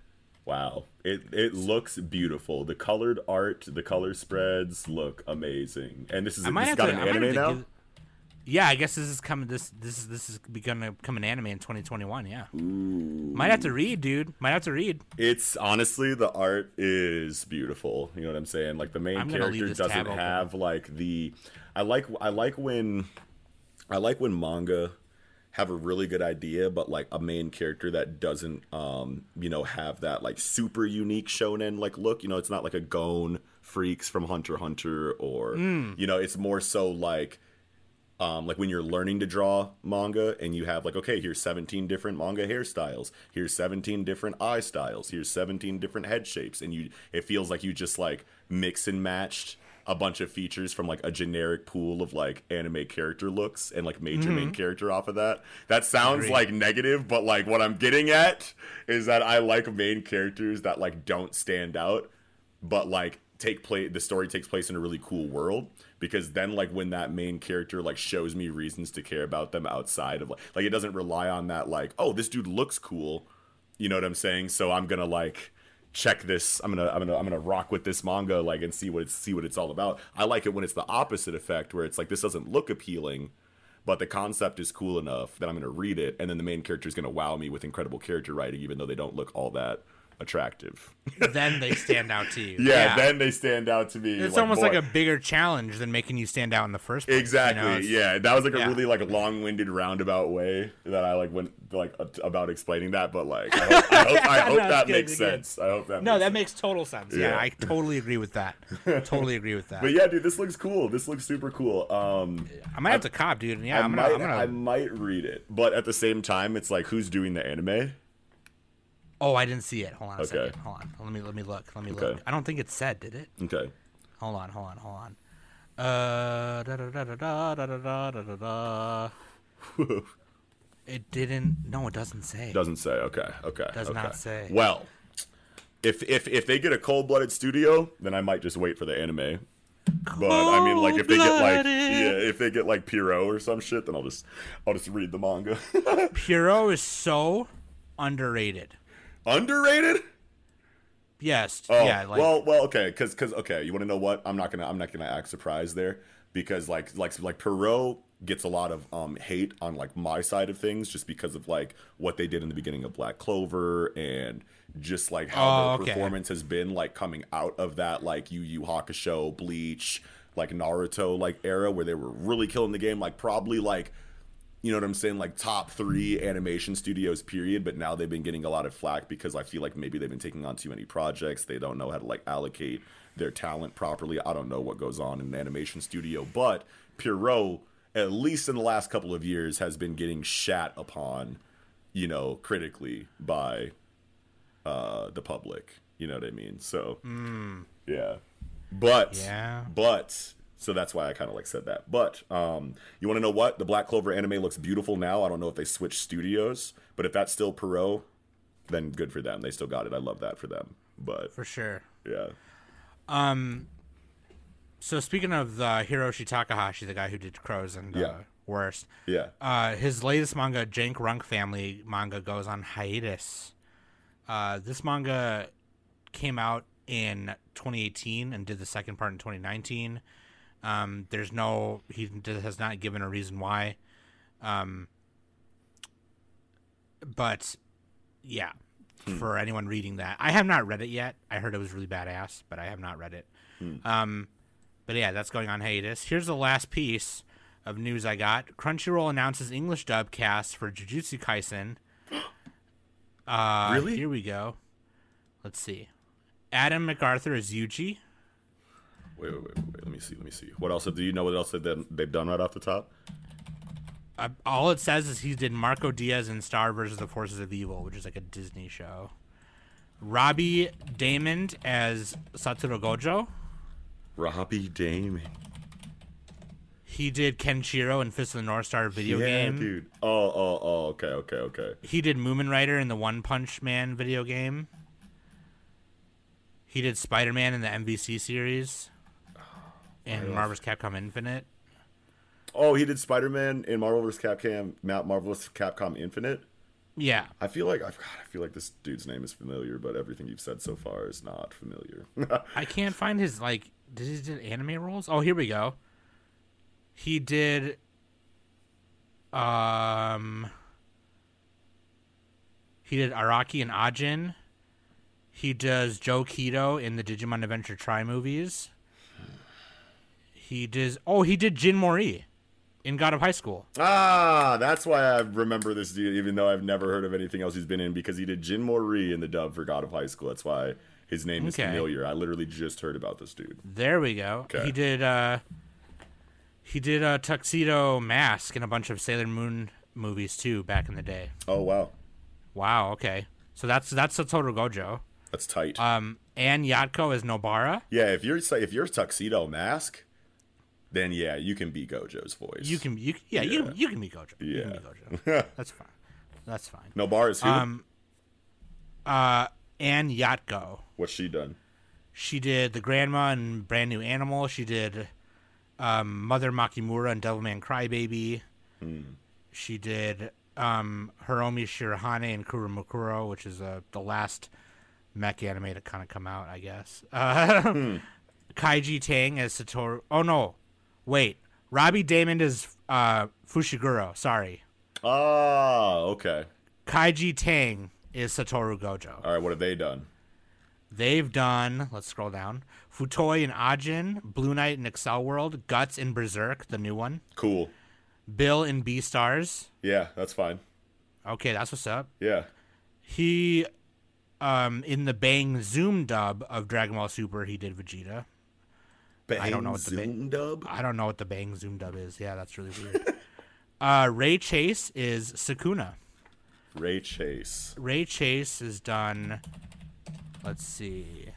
Wow, it it looks beautiful. The colored art, the color spreads look amazing. And this is this got to, an anime now. give- yeah, I guess this is coming. This this is this is gonna become an anime in 2021. Yeah, might have to read, dude. Might have to read. It's honestly the art is beautiful. You know what I'm saying? Like the main I'm gonna leave character doesn't tab open. have like the. I like I like when, I like when manga have a really good idea, but like a main character that doesn't, um, you know, have that like super unique shonen like look. You know, it's not like a Gon Freecss from Hunter Hunter, or Hmm. you know, it's more so like um, like when you're learning to draw manga and you have like okay here's 17 different manga hairstyles here's 17 different eye styles here's 17 different head shapes and you it feels like you just like mix and matched a bunch of features from like a generic pool of like anime character looks and like made your main mm-hmm. character off of that. That sounds like negative but like what i'm getting at is that i like main characters that like don't stand out but like take place the story takes place in a really cool world because then like when that main character like shows me reasons to care about them outside of like like it doesn't rely on that like oh this dude looks cool you know what i'm saying? So i'm gonna like check this i'm gonna i'm gonna i'm gonna rock with this manga like and see what it's see what it's all about. I like it when it's the opposite effect where it's like this doesn't look appealing but the concept is cool enough that i'm gonna read it and then the main character is gonna wow me with incredible character writing even though they don't look all that attractive then they stand out to you. yeah, then they stand out to me. it's like, almost more- like a bigger challenge than making you stand out in the first place. you know? exactly. Yeah, that was like a yeah. really like long-winded roundabout way that I like went like about explaining that. But like, I hope, I hope, I hope No, that good, makes it's good. sense. I hope that. No, makes that sense. makes total sense. Yeah, Yeah. I totally agree with that. totally agree with that. But yeah, dude, this looks cool. This looks super cool. Um, I might have to cop, dude. Yeah, I I'm gonna, I'm gonna. I might read it, but at the same time, it's like, who's doing the anime? Oh, I didn't see it. Hold on a Okay. second. Hold on. Let me let me look. Let me Okay. look. I don't think it said, did it? Okay. Hold on, hold on, hold on. Uh, da da da da da da da da da da. It didn't. No, it doesn't say. Doesn't say. Okay. Okay. Does okay. not say. Well, if if if they get a cold-blooded studio, then I might just wait for the anime. But I mean, like if they get like yeah, if they get like Pierrot or some shit, then I'll just I'll just read the manga. Pierrot is so underrated. Underrated? Yes. Oh, yeah. Like, well, well, okay, because because okay, you want to know what? I'm not gonna I'm not gonna act surprised there because like like like Pierrot gets a lot of um hate on like my side of things just because of like what they did in the beginning of Black Clover and just like how Oh, their okay. performance has been like coming out of that like Yu Yu Hakusho, Bleach, like Naruto like era where they were really killing the game, like probably like you know what I'm saying, like top three animation studios, period. But now they've been getting a lot of flack because I feel like maybe they've been taking on too many projects. They don't know how to like allocate their talent properly. I don't know what goes on in an animation studio, but Pierrot, at least in the last couple of years, has been getting shat upon, you know, critically by uh, the public. You know what I mean? So, yeah. But Yeah. but so that's why I kind of like said that. But um, you want to know what? The Black Clover anime looks beautiful now. I don't know if they switched studios, but if that's still Pierrot, then good for them. They still got it. I love that for them. But for sure. yeah, Um, So speaking of the Hiroshi Takahashi, the guy who did Crows and uh, Yeah. Worst, Yeah. uh, his latest manga, Jank Rank Family manga, goes on hiatus. Uh, this manga came out in 2018 and did the second part in 2019. Um, there's no, he has not given a reason why. Um, but yeah, for anyone reading that, I have not read it yet. I heard it was really badass, but I have not read it. Um, but yeah, that's going on hiatus. Here's the last piece of news I got. Crunchyroll announces English dub cast for Jujutsu Kaisen. Uh, Really? Here we go. Let's see. Adam MacArthur is Yuji. Wait, wait, wait, wait. Let me see. Let me see. What else? Do you know what else they've done, they've done right off the top? Uh, all it says is he did Marco Diaz in Star versus the Forces of Evil, which is like a Disney show. Robbie Daymond as Satoru Gojo. Robbie Daymond. He did Kenshiro in Fist of the North Star video yeah, game. dude. Oh, oh, oh. Okay, okay, okay. He did Mumen Rider in the One Punch Man video game. He did Spider Man in the MVC series. And Marvel's Capcom Infinite. Oh, he did Spider Man in Marvel vs. Capcom, Ma- Marvel vs. Capcom Infinite. Yeah. I feel like I've, God, I feel like this dude's name is familiar, but everything you've said so far is not familiar. I can't find his like did he did anime roles? Oh, here we go. He did um he did Araki and Ajin. He does Joe Kido in the Digimon Adventure tri movies. He does oh, he did Jin Mori in God of High School. ah, that's why I remember this dude, even though I've never heard of anything else he's been in, because he did Jin Mori in the dub for God of High School. That's why his name is Okay. familiar. I literally just heard about this dude. There we go. Okay. He did uh he did a tuxedo mask in a bunch of Sailor Moon movies too back in the day. Oh wow, Wow, okay. So that's that's Satoru Gojo. that's tight. Um and Yatco is Nobara. yeah, if you're if you're tuxedo mask, then yeah, you can be Gojo's voice. You can you yeah, you you can be Gojo. You can Yeah. be Gojo. That's fine. That's fine. no bar is who? Um uh Anne Yatco. What's she done? She did the grandma and brand new animal. She did um, Mother Makimura and Devilman Crybaby. She did um, Hiromi Shirahane and Kuromukuro, which is uh, the last mech anime to kind of come out, I guess. Uh, Kaiji Tang as Satoru. Oh no, wait. Robbie Daymond is uh, Fushiguro. Sorry. Ah, okay. Kaiji Tang is Satoru Gojo. All right, what have they done? They've done, let's scroll down, Futoi and Ajin, Blue Knight and Accel World, Guts and Berserk, the new one, Cool. Bill and Beastars. Yeah, that's fine. Okay, that's what's up. Yeah. He, um, in the Bang Zoom dub of Dragon Ball Super, he did Vegeta. I don't know what the ba- Zoom dub. I don't know what the Bang Zoom dub is. Yeah, that's really weird. uh, Ray Chase is Sukuna. Ray Chase. Ray Chase is done. Let's see.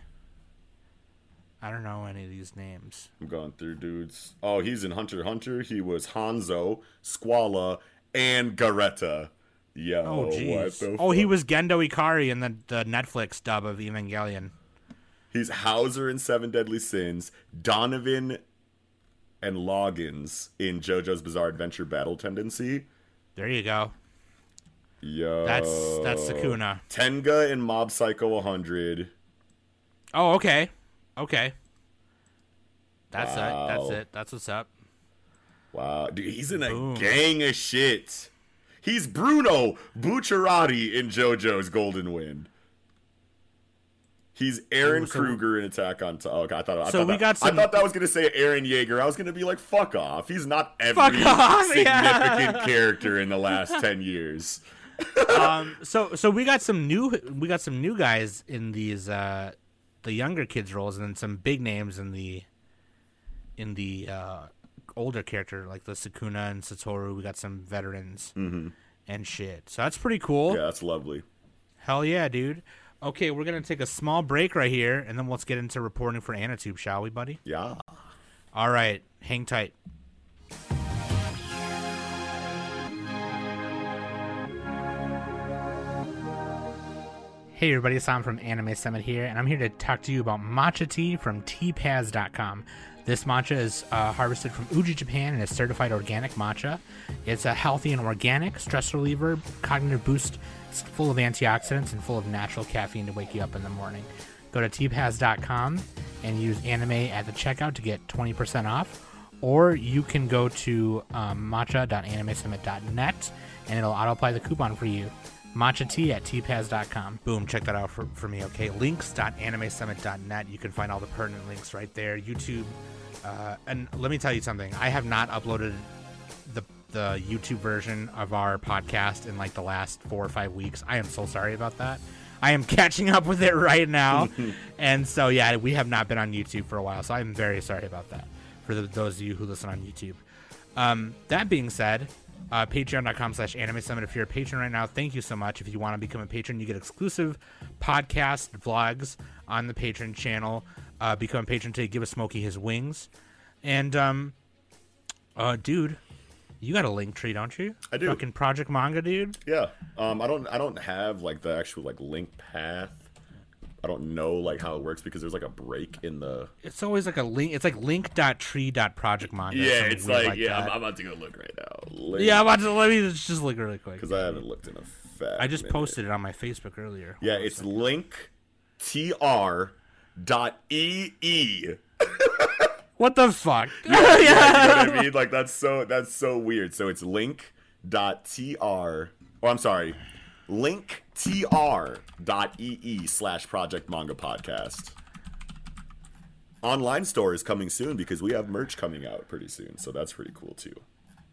I don't know any of these names. I'm going through dudes. Oh, he's in Hunter Hunter. He was Hanzo, Squala, and Garetta. Yo, Oh, jeez. Oh, he was Gendo Ikari in the, the Netflix dub of Evangelion. He's Hauser in Seven Deadly Sins, Donovan and Loggins in JoJo's Bizarre Adventure Battle Tendency. There you go. Yo. That's that's Sukuna. Tenga in Mob Psycho 100. Oh, okay. Okay. That's it. That's it. That's what's up. Wow, dude, he's in a Boom. gang of shit. He's Bruno Bucciarati in JoJo's Golden Wind. He's Aaron so- Kruger in Attack on Titan. Oh, okay, I thought, I So thought we that, got some- I thought that was gonna say Eren Yeager. I was gonna be like, "Fuck off." He's not every off, significant yeah. character in the last ten years. um so so we got some new we got some new guys in these uh the younger kids roles and then some big names in the in the uh older character like the Sukuna and Satoru. We got some veterans and shit. So that's pretty cool. Yeah, that's lovely. Hell yeah, dude. Okay, we're gonna take a small break right here, and then let's get into reporting for Anatube, shall we, buddy? Yeah. All right, hang tight. Hey everybody, it's Sam from Anime Summit here, and I'm here to talk to you about matcha tea from teapaz.com. This matcha is uh, harvested from Uji, Japan, and is certified organic matcha. It's a healthy and organic stress reliever, cognitive boost, it's full of antioxidants and full of natural caffeine to wake you up in the morning. Go to teapaz.com and use anime at the checkout to get 20% off, or you can go to um, matcha.animesummit.net and it'll auto apply the coupon for you matcha tea at tpaz.com. Boom, check that out for, for me, okay? Links.animesummit.net. You can find all the pertinent links right there. YouTube. Uh, and let me tell you something. I have not uploaded the the YouTube version of our podcast in like the last four or five weeks. I am so sorry about that. I am catching up with it right now. and so, yeah, we have not been on YouTube for a while. So I'm very sorry about that for the, those of you who listen on YouTube. Um, that being said, uh, patreon.com slash anime summit if you're a patron right now thank you so much if you want to become a patron you get exclusive podcast vlogs on the patron channel uh, become a patron to give a smoky his wings and um uh dude you got a link tree don't you I do. fucking project manga dude Yeah. Um, I don't I don't have like the actual like link path. I don't know like how it works because there's like a break in the. it's always like a link it's like link.tree.projectmanga Yeah, it's weird like, yeah. I'm, I'm about to go look right now. Link, yeah i'm about to let me just look really quick because I haven't looked in a fat. i just minute. posted it on my facebook earlier Yeah, it's link tr dot e e. what the fuck You know what I mean? Like that's so that's so weird. So it's link dot tr. Oh, I'm sorry. Link tr dot ee slash project manga podcast. Online store is coming soon because we have merch coming out pretty soon. So that's pretty cool too.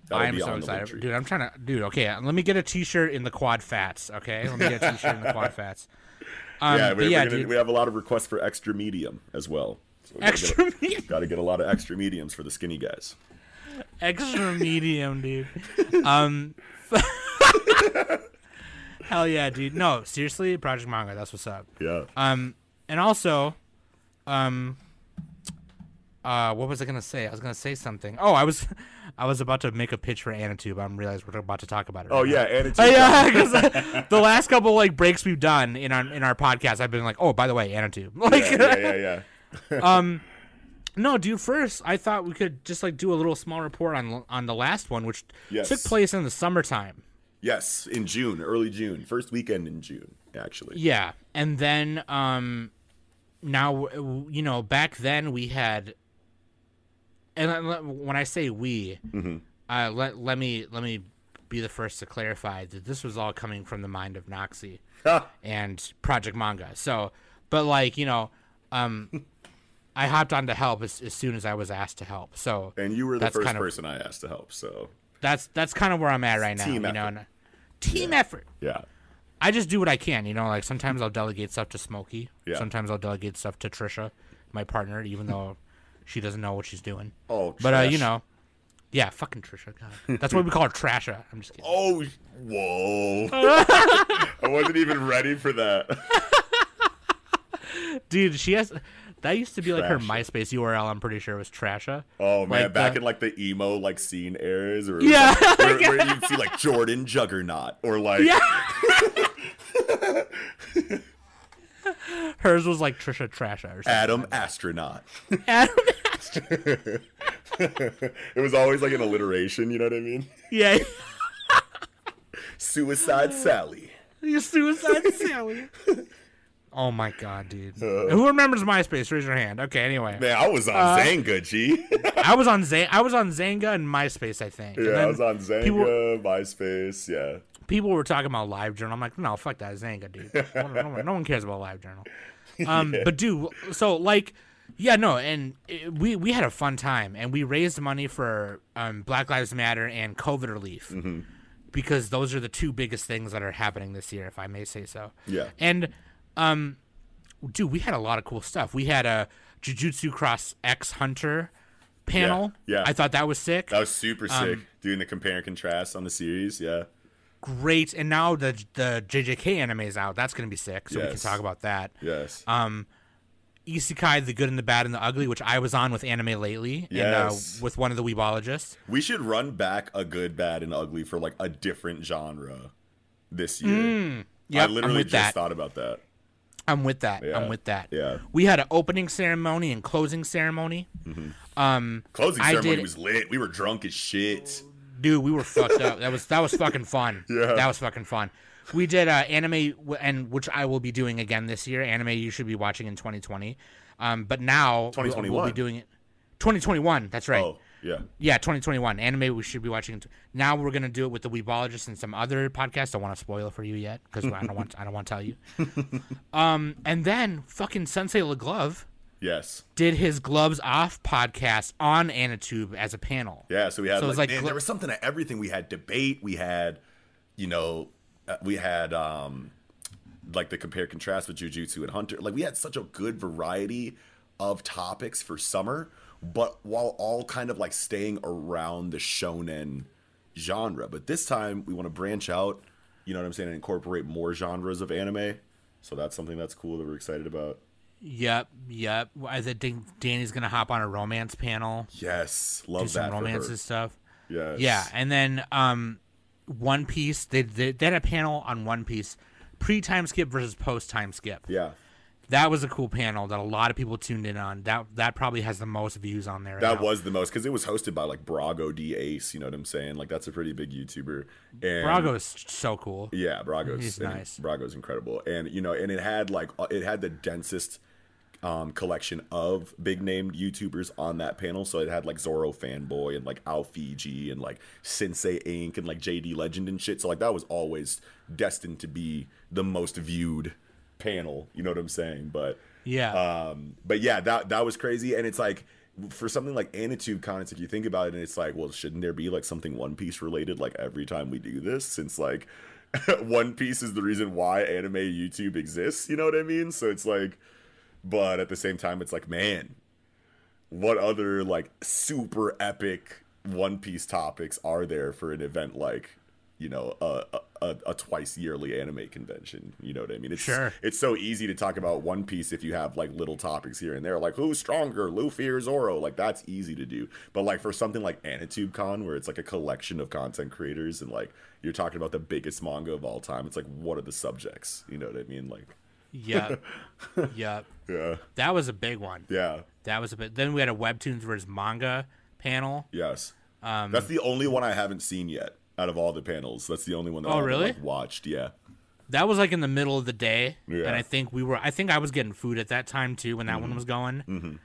That'll I am so on the link excited, dude. I'm trying to, dude. Okay, let me get a T-shirt in the quad fats. Okay, let me get a T-shirt in the quad fats. Um, yeah, we, yeah, gonna, we have a lot of requests for extra medium as well. So we gotta extra get medium, a, gotta get a lot of extra mediums for the skinny guys. extra medium, dude. Um, hell yeah, dude. No, seriously, Project Manga. That's what's up. Yeah. Um, and also, um, uh, what was I gonna say? I was gonna say something. Oh, I was, I was about to make a pitch for Anatube. I'm realized we're about to talk about it. oh now. yeah, Oh, yeah, because the last couple like breaks we've done in our in our podcast, I've been like, oh, by the way, Anatube. Like, yeah, yeah, yeah, yeah. um, no, dude. First, I thought we could just like do a little small report on on the last one, which Yes. took place in the summertime. Yes, in June, early June, first weekend in June, actually. Yeah, and then um, now you know back then we had, and when I say we, uh, let let me let me be the first to clarify that this was all coming from the mind of Noxie. and Project Manga. So, but like you know, um, I hopped on to help as, as soon as I was asked to help. So and you were the That's first kind of- person I asked to help, so that's that's kind of where I'm at right now. Team you know, effort. and, team effort. yeah. I just do what I can. You know, like sometimes I'll delegate stuff to Smokey. Yeah. Sometimes I'll delegate stuff to Trisha, my partner, even though she doesn't know what she's doing. Oh, But uh, you know, yeah, fucking Trisha. God. That's why we call her Trasha. I'm just kidding. Oh, whoa! I wasn't even ready for that. Dude, she has. That used to be like her Trasha. MySpace URL. I'm pretty sure it was Trasha. Oh man, Like back the- in like the emo like scene eras, or Yeah. where, where you'd see like Jordan Juggernaut, or like Yeah. Hers was like Trisha Trasha or something. Adam Astronaut. Adam. it was always like an alliteration. You know what I mean? yeah. Suicide Sally. You suicide Sally. Oh my god, dude. Uh. Who remembers MySpace? Raise your hand. Okay, anyway. Man, I was on Uh, Xanga, G. I was on Z- I was on Xanga and MySpace, I think. And yeah, I was on Xanga, people- MySpace. Yeah. people were talking about LiveJournal. I'm like, no, fuck that Xanga, dude. no, one- no one cares about LiveJournal. Um, but dude, so like, yeah, no, and it, we we had a fun time, and we raised money for um, Black Lives Matter and COVID relief Mm-hmm. because those are the two biggest things that are happening this year, if I may say so. Yeah. And um, dude, we had a lot of cool stuff. We had a Jujutsu Cross X Hunter panel. Yeah, yeah. I thought that was sick. That was super sick. Um, Doing the compare and contrast on the series. Yeah. Great. And now the the JJK anime is out. That's gonna be sick. So we can talk about that. Yes. Um, Isekai, the good and the bad and the ugly, which I was on with anime lately, Yes. and uh, with one of the weebologists. we should run back a good, bad, and ugly for like a different genre this year. Mm, Yep, I literally just that. thought about that. I'm with that. Yeah. I'm with that. Yeah. We had an opening ceremony and closing ceremony. Um, Closing I ceremony did- was lit. We were drunk as shit. dude, we were fucked up. That was that was fucking fun. Yeah. that was fucking fun. We did uh, anime, and which I will be doing again this year. Anime you should be watching in 2020. Um, but now we'll- we'll be doing it. 2021. That's right. Oh, yeah. Yeah, 2021 anime. We should be watching. Now we're gonna do it with the Weebologist and some other podcasts. Don't want to spoil it for you yet because I don't want. I don't want to tell you. um, and then fucking Sensei LeGlove Yes. did his gloves off podcast on Anitube as a panel. Yeah, so we had So like, like man, gl- there was something to everything. We had debate, we had, you know, uh, we had um like the compare contrast with Jujutsu and Hunter. Like we had such a good variety of topics for summer, but while all kind of like staying around the shonen genre. But this time we want to branch out, you know what I'm saying, and incorporate more genres of anime. So that's something that's cool that we're excited about. Yep, yep. I think Danny's gonna hop on a romance panel, Yes, do love some that for romance her. and stuff. Yes. Yeah, and then um, One Piece. They, they they had a panel on One Piece, pre time skip versus post time skip. Yeah. That was a cool panel that a lot of people tuned in on. That that probably has the most views on there. That now. was the most because it was hosted by like Brago D Ace. You know what I'm saying? Like that's a pretty big YouTuber. And Brago is so cool. yeah, Brago's He's and nice. Brago's incredible, and you know, and it had like uh, it had the densest um, collection of big name YouTubers on that panel. So it had like Zoro fanboy and like Al Fiji and like Sensei Inc. and like JD Legend and shit. So like that was always destined to be the most viewed panel. You know what I'm saying? But Yeah, um, but yeah, that that was crazy, and it's like for something like Anitube Cons, if you think about it, and it's like, well, shouldn't there be like something One Piece related like every time we do this? Since like One Piece is the reason why anime YouTube exists. You know what I mean? So it's like, but at the same time, it's like, man, what other like super epic One Piece topics are there for an event like? You know, a, a, a twice yearly anime convention. You know what I mean? It's, Sure. it's so easy to talk about One Piece if you have like little topics here and there, like who's stronger, Luffy or Zoro. Like that's easy to do. But like for something like Anitube Con, where it's like a collection of content creators and like you're talking about the biggest manga of all time, it's like what are the subjects? You know what I mean? Like, yeah, yep. yeah, That was a big one. yeah, That was a bit. Then we had a webtoons versus manga panel. yes. Um, that's the only one I haven't seen yet out of all the panels. That's the only one that Oh, I really? like, watched. Yeah, That was like in the middle of the day, Yeah. and I think we were. I think I was getting food at that time too when that Mm-hmm. one was going.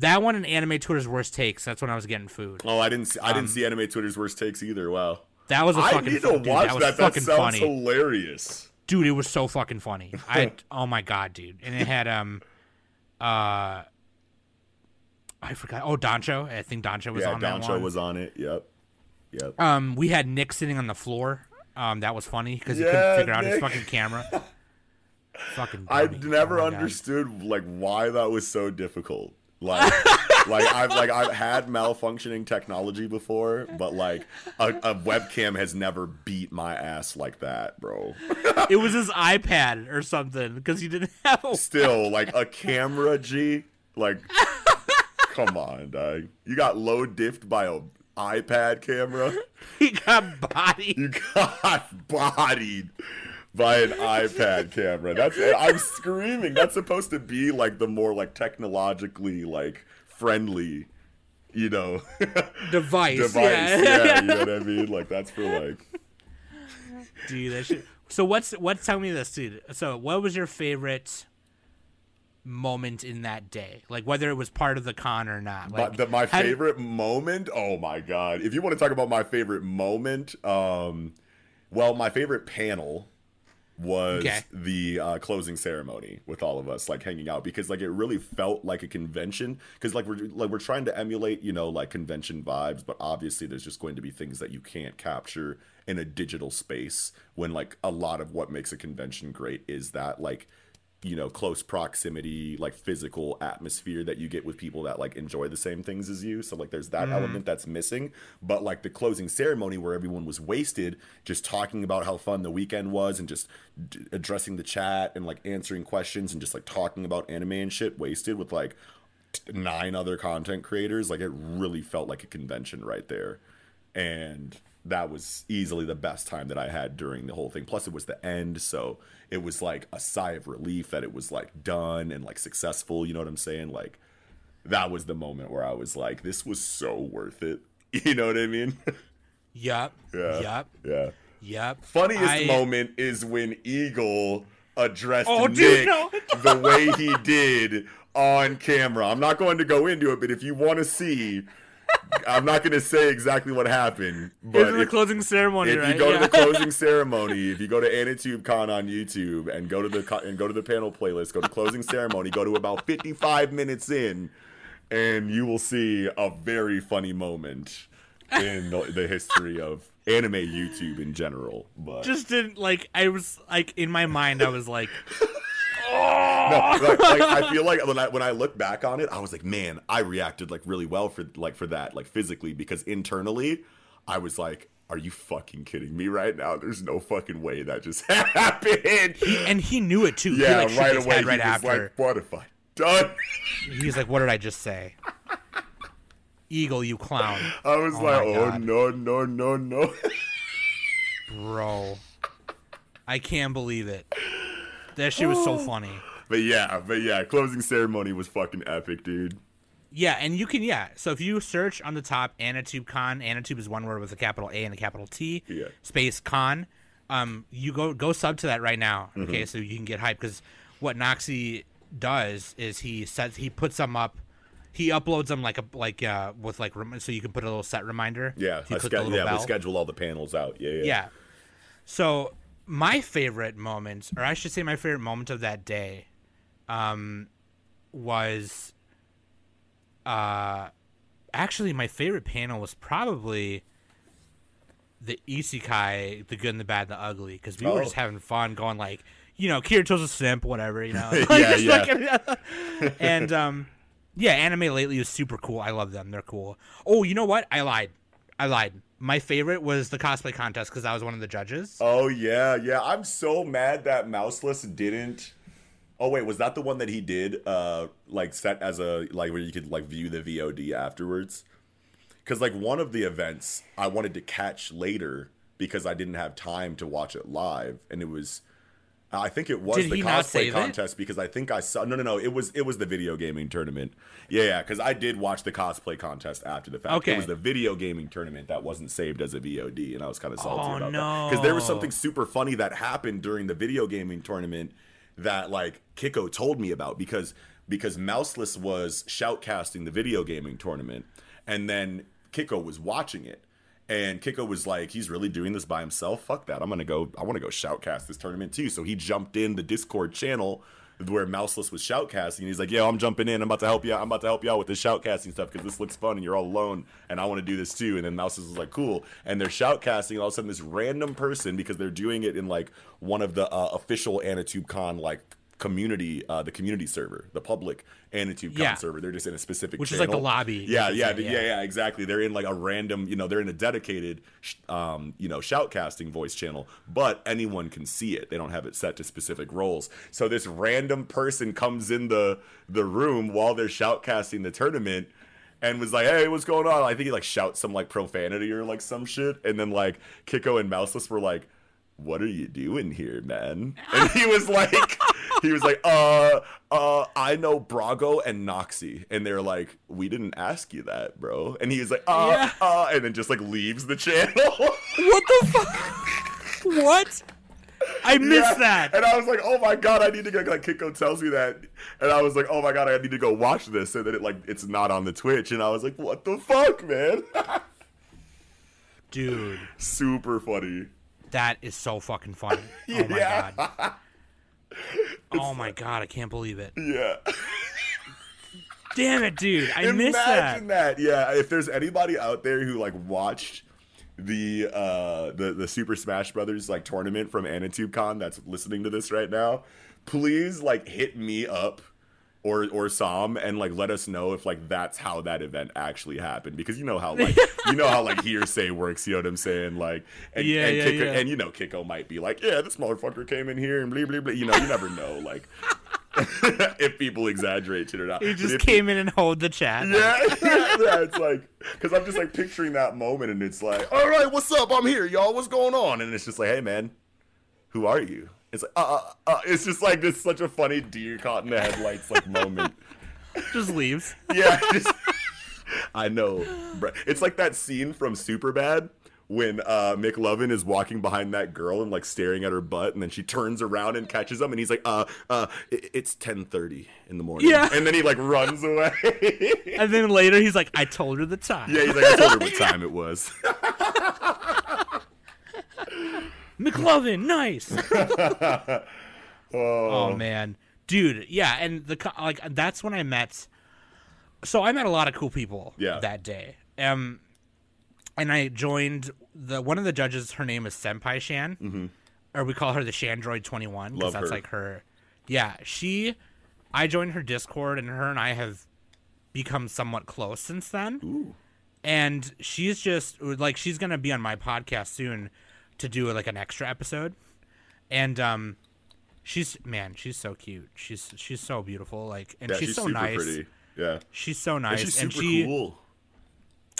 That one and Anime Twitter's worst takes. That's when I was getting food. Oh, I didn't. See, I didn't see Anime Twitter's worst takes either. Wow. That was a I fucking. need to dude, watch that was that. That fucking sounds funny, hilarious. dude. It was so fucking funny. I. oh my god, dude! And it had um, uh, I forgot. Oh, Doncho. I think Doncho was yeah, on that Doncho one. was on it. Yep. Yep. Um, we had Nick sitting on the floor. Um, that was funny because he Yeah, couldn't figure out his fucking camera. fucking. I dummy. never Oh my God. understood like why that was so difficult. Like, like I've like I've had malfunctioning technology before, but like a, a webcam has never beat my ass like that, bro. It was his iPad or something because he didn't have a. Still, like a camera, G. Like, come on, dog. You got low diffed by a iPad camera. He got bodied. You got bodied by an iPad camera. That's I'm screaming. That's supposed to be like the more like technologically like friendly, you know, device. device. Yeah. Yeah. you know what I mean. Like that's for like. dude, that shit. So what's what's tell me this, dude? So what was your favorite moment in that day? Like whether it was part of the con or not. My, Like the, my favorite moment. Oh my god! If you want to talk about my favorite moment, um, well, my favorite panel was Okay. the uh, closing ceremony with all of us like hanging out because like it really felt like a convention because like we're like we're trying to emulate you know like convention vibes but obviously there's just going to be things that you can't capture in a digital space when like a lot of what makes a convention great is that like you know close proximity like physical atmosphere that you get with people that like enjoy the same things as you. So like there's that mm-hmm. element that's missing. But like the closing ceremony where everyone was wasted just talking about how fun the weekend was and just d- addressing the chat and like answering questions and just like talking about anime and shit wasted with like t- nine other content creators like it really felt like a convention right there. And that was easily the best time that I had during the whole thing. Plus, it was the end, so it was like a sigh of relief that it was like done and like successful. You know what I'm saying? Like that was the moment where I was like, this was so worth it. You know what I mean? Yup. Yeah. Yep. yeah. Yup. Funniest I- moment is when Eagle addressed Oh, Nick dude, no. the way he did on camera. I'm not going to go into it, but if you want to see, I'm not going to say exactly what happened. But is the if, closing ceremony, if right? you go yeah. to the closing ceremony, if you go to AnitubeCon on YouTube and go to the and go to the panel playlist, go to closing ceremony, go to about 55 minutes in, and you will see a very funny moment in the, the history of anime YouTube in general. But just didn't like. I was like in my mind. I was like, no, like, like, I feel like when I when I look back on it, I was like, man, I reacted like really well for like for that, like physically, because internally, I was like, are you fucking kidding me right now? There's no fucking way that just happened. and he knew it too. yeah, he, like, right away. he right was after. like, what have I done? He's like, "What did I just say?" Eagle, you clown, I was Oh like, oh God. no, no, no, no. bro. I can't believe it. That shit was so funny. But yeah, but yeah, closing ceremony was fucking epic, dude. Yeah, and you can yeah. So if you search on the top Anatube Con, Anatube is one word with a capital A and a capital T. Yeah. Space Con. Um, you go go sub to that right now, Mm-hmm. okay? So you can get hype because what Noxie does is he sets he puts them up, he uploads them like a like uh with like rem- so you can put a little set reminder. Yeah, he I puts sch- the little yeah, we schedule all the panels out. Yeah, yeah. Yeah. So my favorite moment, or I should say my favorite moment of that day, um, was uh actually my favorite panel was probably the isekai, the good and the bad and the ugly, because we were Oh. just having fun going like, you know, Kirito's a simp, whatever, you know. Yeah, yeah. like- and um yeah, anime lately is super cool. I love them. They're cool. Oh, you know what? I lied. I lied. My favorite was the cosplay contest because I was one of the judges. Oh yeah, yeah. I'm so mad that Mouseless didn't. Oh wait, was that the one that he did? Uh, like set as a like where you could like view the VOD afterwards. Because like one of the events I wanted to catch later because I didn't have time to watch it live, and it was. I think it was Did the cosplay save it? contest because I think I saw no no no it was it was the video gaming tournament yeah yeah because I did watch the cosplay contest after the fact Okay. it was the video gaming tournament that wasn't saved as a VOD and I was kind of salty Oh, about that because there was something super funny that happened during the video gaming tournament that like Kiko told me about because because Mouseless was shoutcasting the video gaming tournament and then Kiko was watching it. And Kiko was like he's really doing this by himself? Fuck that. I'm to go I want to go shoutcast this tournament too. So he jumped in the Discord channel where Mouseless was shoutcasting and he's like, "Yeah, I'm jumping in. I'm about to help you. out. I'm about to help you out with this shoutcasting stuff because this looks fun and you're all alone and I want to do this too." And then Mouseless was like, "Cool." And they're shoutcasting. And all of a sudden, this random person because they're doing it in like one of the uh, official AnitubeCon like community, uh, the community server, the public AnitubeCon Yeah. server. They're just in a specific Which is like the lobby, Yeah, yeah, yeah. yeah, yeah, exactly. They're in like a random, you know, they're in a dedicated, sh- um, you know, shoutcasting voice channel, but anyone can see it. They don't have it set to specific roles. So this random person comes in the the room while they're shoutcasting the tournament. And was like, "Hey, what's going on?" I think he like shouts some like profanity or like some shit, and then like Kiko and Mouseless were like, "What are you doing here, man?" And he was like, he was like, "Uh, uh, I know Brago and Noxie," and they're like, "We didn't ask you that, bro." And he was like, "Uh, Yeah. uh," and then just like leaves the channel. What the fuck? what? I missed Yeah. that. And I was like, "Oh my god, I need to go." Like Kiko tells me that, and I was like, "Oh my god, I need to go watch this." So that it like it's not on the Twitch, and I was like, "What the fuck, man?" Dude, Super funny. that is so fucking funny. Oh my Yeah. god. Oh my god, I can't believe it. Yeah. Damn it, dude. I missed that. Imagine that. Yeah, if there's anybody out there who like watched the uh the the Super Smash Brothers like tournament from AnitubeCon that's listening to this right now, please like hit me up or or Sam and like let us know if like that's how that event actually happened because you know how like you know how like hearsay works, you know what I'm saying? Like and Yeah, and, yeah, Kiko, yeah. and you know Kiko might be like, yeah, this motherfucker came in here and blah blah blah. You know, you never know. Like if people exaggerate it or not. He just came in and hold the chat. Yeah, yeah, yeah, it's like because I'm just like picturing that moment, and it's like, all right, what's up? I'm here, y'all. What's going on? And it's just like, hey, man, who are you? It's like, uh, uh, uh. It's just like this such a funny deer caught in the headlights like moment. Just leaves. Yeah, just, I know. It's like that scene from Superbad when uh, McLovin is walking behind that girl and like staring at her butt, and then she turns around and catches him, and he's like, "Uh, uh, it's 10:30 in the morning." Yeah. and then he like runs away. And then later he's like, I told her the time. yeah, he's like, "I told her what time it was." McLovin, nice. oh, Oh man, dude, yeah, and the like that's when I met. So I met a lot of cool people Yeah. that day. Um, and I joined the one of the judges. Her name is Senpai Shan, mm-hmm. or we call her the Shandroid Twenty One because that's her. like her. Yeah, she. I joined her Discord, and her and I have become somewhat close since then. Ooh. and she's just like she's gonna be on my podcast soon to do like an extra episode and um she's man she's so cute she's she's so beautiful like and Yeah, she's, she's, so super nice pretty. Yeah, she's so nice she's and she cool.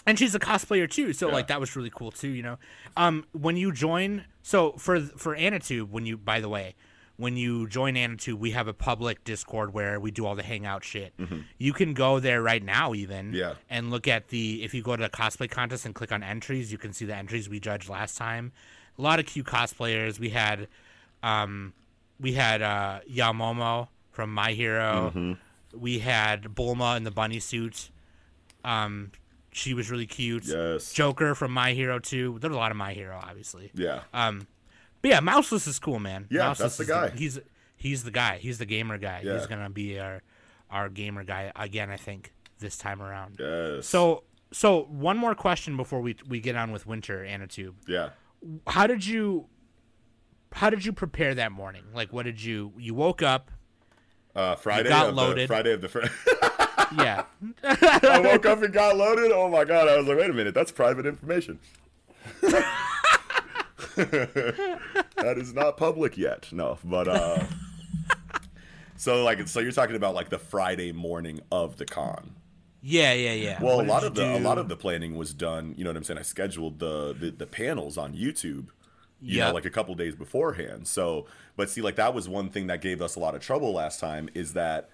and she's a cosplayer too so Yeah. like that was really cool too you know um when you join so for for anatube when you by the way when you join anatube we have a public discord where we do all the hangout shit you can go there right now even Mm-hmm. Yeah. and look at the if you go to the cosplay contest and click on entries you can see the entries we judged last time a lot of cute cosplayers we had um we had uh yaomomo from my hero Mm-hmm. we had bulma in the bunny suit um she was really cute Yes. joker from my hero too there's a lot of my hero obviously Yeah. um but yeah mouseless is cool man Yeah, Mouseless that's the is guy. he's he's the guy he's the gamer guy Yeah. he's gonna be our our gamer guy again i think this time around yes. so so one more question before we we get on with winter anatube yeah. How did you how did you prepare that morning like what did you you woke up Uh, Friday got of the loaded. Friday of the. Fr- yeah I woke up and got loaded. Oh my god! I was like, wait a minute, that's private information. that is not public yet. No, but uh, so like, so you're talking about like the Friday morning of the con. Yeah yeah yeah Well, What a lot of the you a lot of the planning was done. You know what I'm saying? I scheduled the the, the panels on YouTube. You know, like a couple days beforehand. So, but see, like that was one thing that gave us a lot of trouble last time. Is that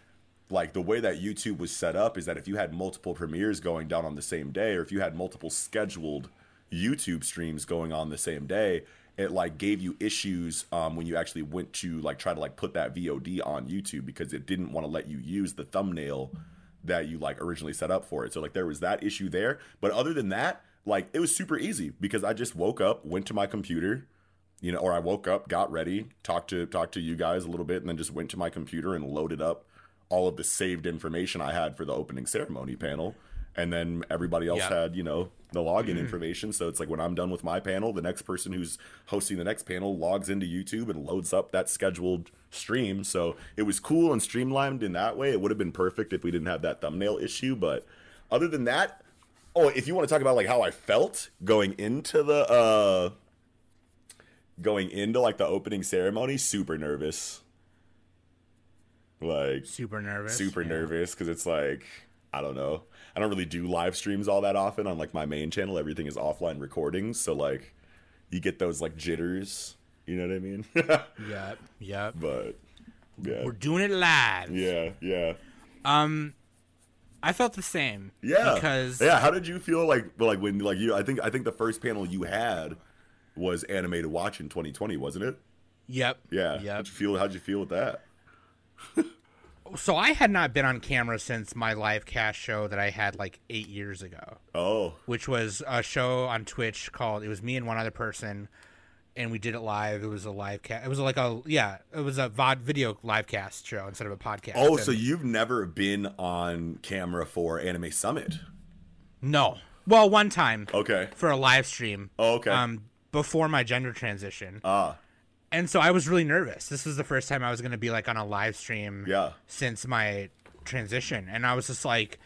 like the way that YouTube was set up is that if you had multiple premieres going down on the same day, or if you had multiple scheduled YouTube streams going on the same day, it like gave you issues um, when you actually went to like try to like put that VOD on YouTube because it didn't want to let you use the thumbnail that you like originally set up for it. So like there was that issue there, but other than that, like it was super easy because I just woke up, went to my computer, you know, or I woke up, got ready, talked to talked to you guys a little bit, and then just went to my computer and loaded up all of the saved information I had for the opening ceremony panel. And then everybody else Yeah. had, you know, the login information. So it's like when I'm done with my panel, the next person who's hosting the next panel logs into YouTube and loads up that scheduled stream. So it was cool and streamlined in that way. It would have been perfect if we didn't have that thumbnail issue. But other than that, oh, if you want to talk about like how I felt going into the uh going into like the opening ceremony, super nervous. Like super nervous super yeah. nervous because it's like I don't know. I don't really do live streams all that often on like my main channel. Everything is offline recordings, so like you get those like jitters. You know what I mean? yep yep but yeah, we're doing it live yeah, yeah, um i felt the same yeah. because yeah. How did you feel like like when like you? I think I think the first panel you had was animated watch in 2020, wasn't it? yep Yeah. yep How'd you feel? How'd you feel with that? so I had not been on camera since my live cast show that I had like eight years ago, Oh, which was a show on Twitch called. It was me and one other person, and we did it live. It was a live cast. It was like a yeah. It was a VOD video live cast show instead of a podcast. oh. And- So you've never been on camera for Anime Summit? no. Well, one time Okay. for a live stream. Oh, okay. Um, before my gender transition, Ah, and so I was really nervous. This was the first time I was going to be like on a live stream. yeah. since my transition and i was just like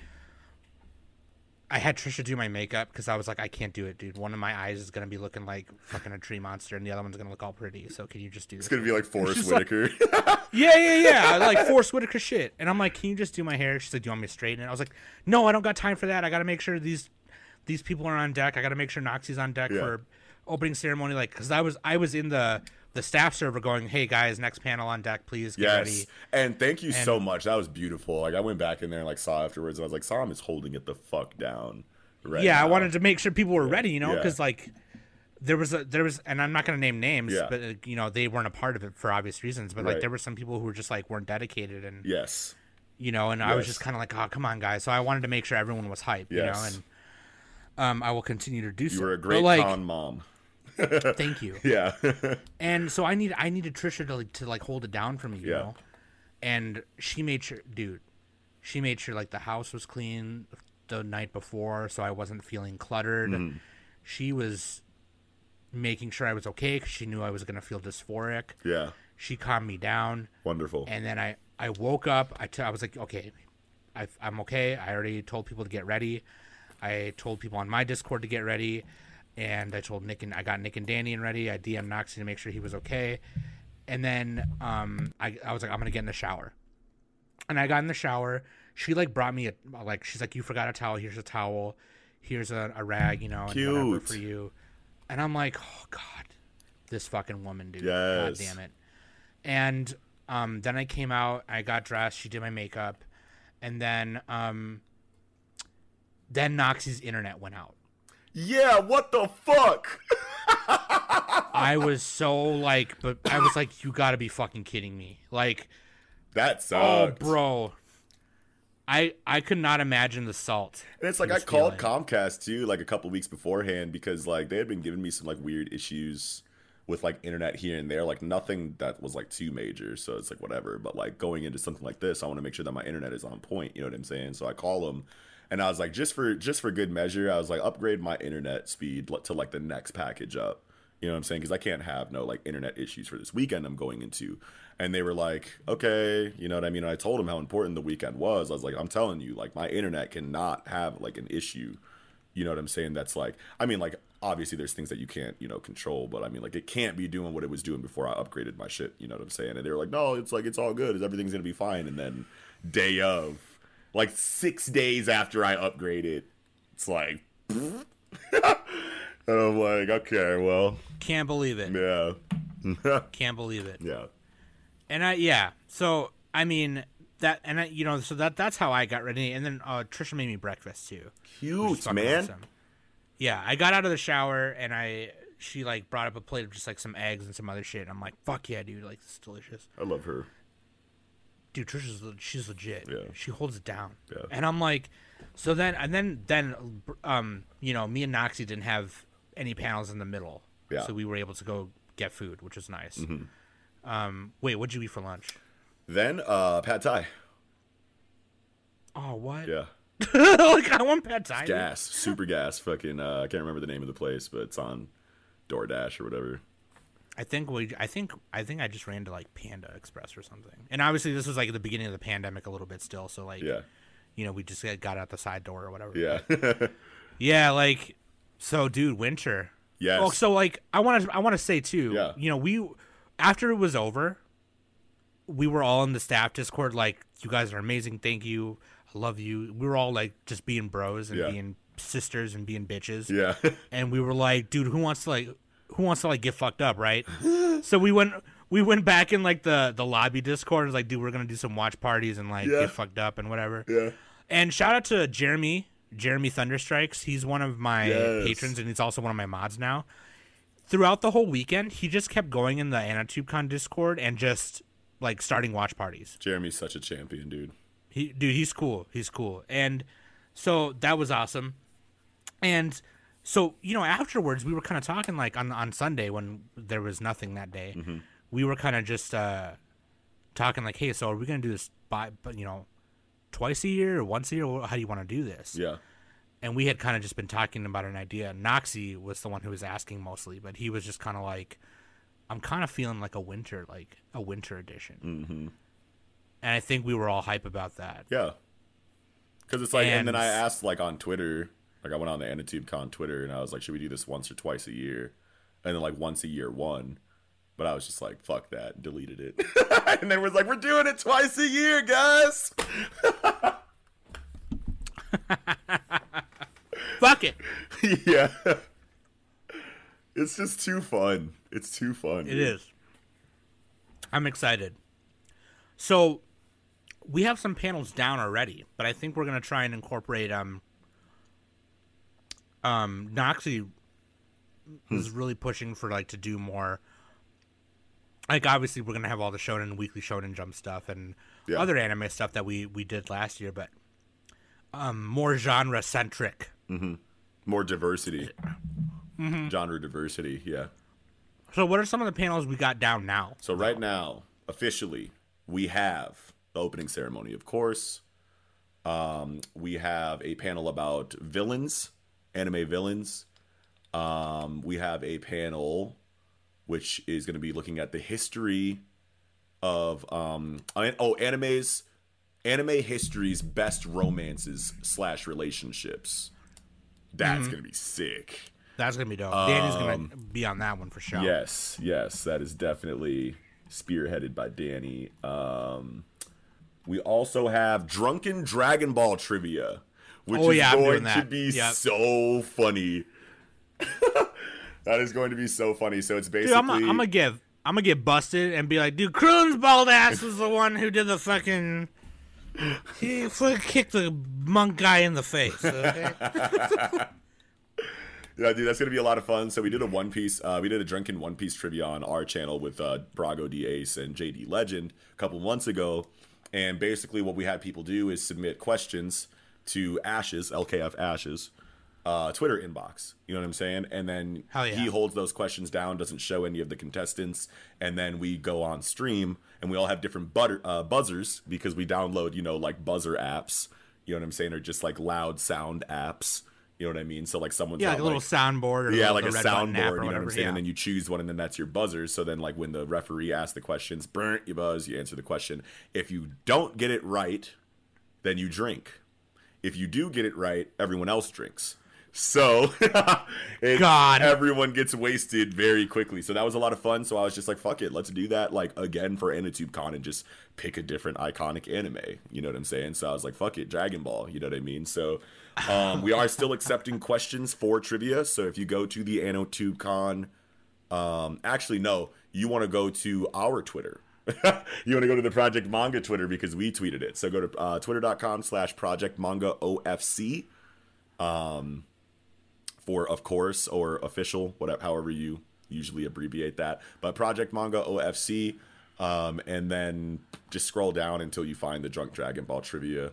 I had Trisha do my makeup because I was like, I can't do it, dude. One of my eyes is gonna be looking like fucking a tree monster, and the other one's gonna look all pretty. So can you just do this? It's gonna be like Forest She's like- Whitaker. Yeah, yeah, yeah. like Forest Whitaker shit. And I'm like, can you just do my hair? She said, do you want me to straighten it? I was like, no, I don't got time for that. I got to make sure these these people are on deck. I got to make sure Noxie's on deck Yeah. for opening ceremony. Like, because I was I was in the the staff server going, hey guys, next panel on deck, please get yes, ready. and thank you so much. That was beautiful. Like I went back in there and like saw afterwards, and I was like, Sam is holding it the fuck down. Right yeah, I wanted to make sure people were ready, you know, Yeah. because like there was a there was, and I'm not gonna name names, Yeah. but uh, you know they weren't a part of it for obvious reasons. But like Right. there were some people who were just like weren't dedicated, and Yes. you know, and I was just kind of like, oh come on, guys. So I wanted to make sure everyone was hyped, you know, and um, I will continue to do so. You were a But, great like, con mom. Thank you. Yeah. And so I need I needed Trisha to like, to like hold it down for me, you Yeah. know. And she made sure, dude, she made sure like the house was clean the night before, so I wasn't feeling cluttered. Mm-hmm. She was making sure I was okay because she knew I was gonna feel dysphoric. yeah. She calmed me down, Wonderful. and then I I woke up. I t- I was like, okay, I, I'm okay. I already told people to get ready. I told people on my Discord to get ready, and I told Nick and I got Nick and Danny in ready. I DM'd Noxie to make sure he was okay, and then um I I was like, I'm gonna get in the shower, and I got in the shower. She like brought me a like she's like, you forgot a towel. Here's a towel. Here's a, a rag, you know, and whatever for you. And I'm like, oh god, this fucking woman, dude. Yes. God damn it. And um, then I came out, I got dressed, she did my makeup, and then um, then Noxie's internet went out. Yeah. What the fuck? I was so like, but I was like, you got to be fucking kidding me! Like, That oh, sucks. bro, I I could not imagine the salt. And it's like he I called. Comcast too, like a couple weeks beforehand, because like they had been giving me some like weird issues with like internet here and there, like nothing that was like too major. So it's like whatever. But like going into something like this, I want to make sure that my internet is on point. You know what I'm saying? So I call them, and I was like, just for just for good measure, I was like, upgrade my internet speed to like the next package up. You know what I'm saying? Because I can't have no like internet issues for this weekend I'm going into. And they were like, okay, you know what I mean? And I told them how important the weekend was. I was like, I'm telling you, like my internet cannot have like an issue. You know what I'm saying? That's like, I mean, like obviously there's things that you can't, you know, control, but I mean, like it can't be doing what it was doing before I upgraded my shit. You know what I'm saying? And they were like, no, it's like it's all good. Everything's gonna be fine. And then day of, like six days after I upgraded, it's like, and I'm like, okay, well, Can't believe it. yeah, Can't believe it. yeah, And I yeah. So I mean that and I you know so that that's how I got ready. And then uh, Trisha made me breakfast too. cute man. awesome. Yeah, I got out of the shower and I she like brought up a plate of just like some eggs and some other shit. And I'm like, fuck yeah, dude, like this is delicious. I love her. Dude, Trisha's she's legit. Yeah. She holds it down. Yeah. And I'm like, so then and then then um you know me and Noxie didn't have any panels in the middle. Yeah. Mm-hmm. So we were able to go get food, which was nice. Um, wait, what'd you eat for lunch? Then uh, pad thai. Oh, what? Yeah, like I want pad thai. gas, super gas. Fucking, uh, I can't remember the name of the place, but it's on DoorDash or whatever. I think we. I think. I think I just ran to like Panda Express or something. And obviously, this was like at the beginning of the pandemic a little bit still. So like, Yeah, you know, we just got- out the side door or whatever. yeah, Yeah. Like, so, dude, winter. yes. Oh, so like, I want to. I want to say too. Yeah. You know, we after it was over, we were all in the staff Discord. Like, you guys are amazing. Thank you. I love you. We were all like just being bros and Yeah. being sisters and being bitches. yeah, and we were like, dude, who wants to like who wants to like get fucked up, right? so we went we went back in like the the lobby Discord and was like, dude, we're gonna do some watch parties and like Yeah. get fucked up and whatever. yeah. And shout out to Jeremy, Jeremy Thunderstrikes. He's one of my Yes. patrons and he's also one of my mods now. Throughout the whole weekend, he just kept going in the AnatubeCon Discord and just like starting watch parties. Jeremy's such a champion, dude. He dude, he's cool. He's cool. And so that was awesome. And so, you know, afterwards we were kind of talking like on on Sunday when there was nothing that day. We were kind of just uh talking like, "Hey, so are we going to do this by you know, twice a year or once a year? How do you want to do this?" Yeah, And we had kind of just been talking about an idea. Noxie was the one who was asking mostly, but he was just kind of like I'm kind of feeling like a winter like a winter edition. mm-hmm. And I think we were all hype about that. yeah. Because it's like, and, then I asked like on Twitter, Like I went on the AnitubeCon Twitter and I was like, should we do this once or twice a year? And then like once a year one. But I was just like, fuck that, deleted it. and then was like, we're doing it twice a year, guys. Fuck it. yeah. It's just too fun. It's too fun. It is. I'm excited. So we have some panels down already, but I think we're gonna try and incorporate um um Noxie is really pushing for like to do more like obviously we're gonna have all the shonen weekly shonen jump stuff and Yeah. other anime stuff that we we did last year, but um more genre centric. mm-hmm. More diversity. Mm-hmm. Genre diversity, yeah. So what are some of the panels we got down now? So right now, officially, we have the opening ceremony, of course. Um, we have a panel about villains, anime villains. Um, we have a panel which is going to be looking at the history of um, oh animes, anime history's best romances slash relationships. That's Mm-hmm. going to be sick. That's gonna be dope. Danny's gonna be on that one for sure. Yes, yes, that is definitely spearheaded by Danny. Um, we also have drunken Dragon Ball trivia, which Oh, is yeah, going to be Yep. so funny. that is going to be so funny. So it's Dude, basically I'm gonna get I'm gonna get busted and be like, dude, Krillin's bald ass was the one who did the fucking. He fucking kicked the monk guy in the face. Okay? Yeah, dude, that's gonna be a lot of fun. So we did a One Piece, uh, we did a drunken One Piece trivia on our channel with uh, Brago D Ace and JD Legend a couple months ago, and basically what we had people do is submit questions to Ashes LKF Ashes uh, Twitter inbox. You know what I'm saying? And then yeah. he holds those questions down, doesn't show any of the contestants, and then we go on stream and we all have different butter, uh, buzzers because we download, you know, like buzzer apps. You know what I'm saying? Or just like loud sound apps. You know what I mean? So like someone's yeah, like a little soundboard or yeah, like a red button app soundboard. You know what I'm saying? yeah. And then you choose one, and then that's your buzzer. So then, like when the referee asks the questions, burnt, you buzz, you answer the question. If you don't get it right, then you drink. If you do get it right, everyone else drinks. So God. everyone gets wasted very quickly. So that was a lot of fun. So I was just like, fuck it, let's do that like again for AnitubeCon and just pick a different iconic anime. You know what I'm saying? So I was like, fuck it, Dragon Ball. You know what I mean? So um, we are still accepting questions for trivia. So if you go to the AnitubeCon, um, actually no, you want to go to our Twitter. you want to go to the Project Manga Twitter because we tweeted it. So go to uh, twitter.com slash Project Manga OFC for of course or official whatever however you usually abbreviate that. But project manga ofc um, and then just scroll down until you find the drunk dragon ball trivia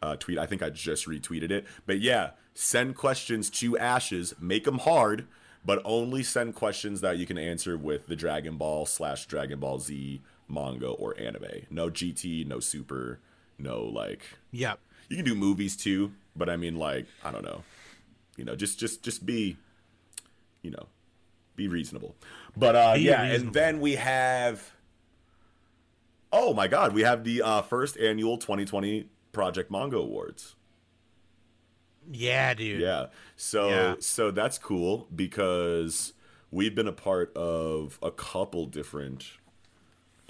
uh, tweet. I think i just retweeted it. But yeah send questions to ashes. Make them hard but only send questions that you can answer with the dragon ball slash dragon ball z manga or anime no gt no super no like Yep. you can do movies too but i mean like i don't know you know just just just be you know be reasonable but uh Be yeah reasonable. and then we have oh my god we have the uh first annual 2020 project manga awards Yeah, dude. yeah so Yeah. so that's cool because we've been a part of a couple different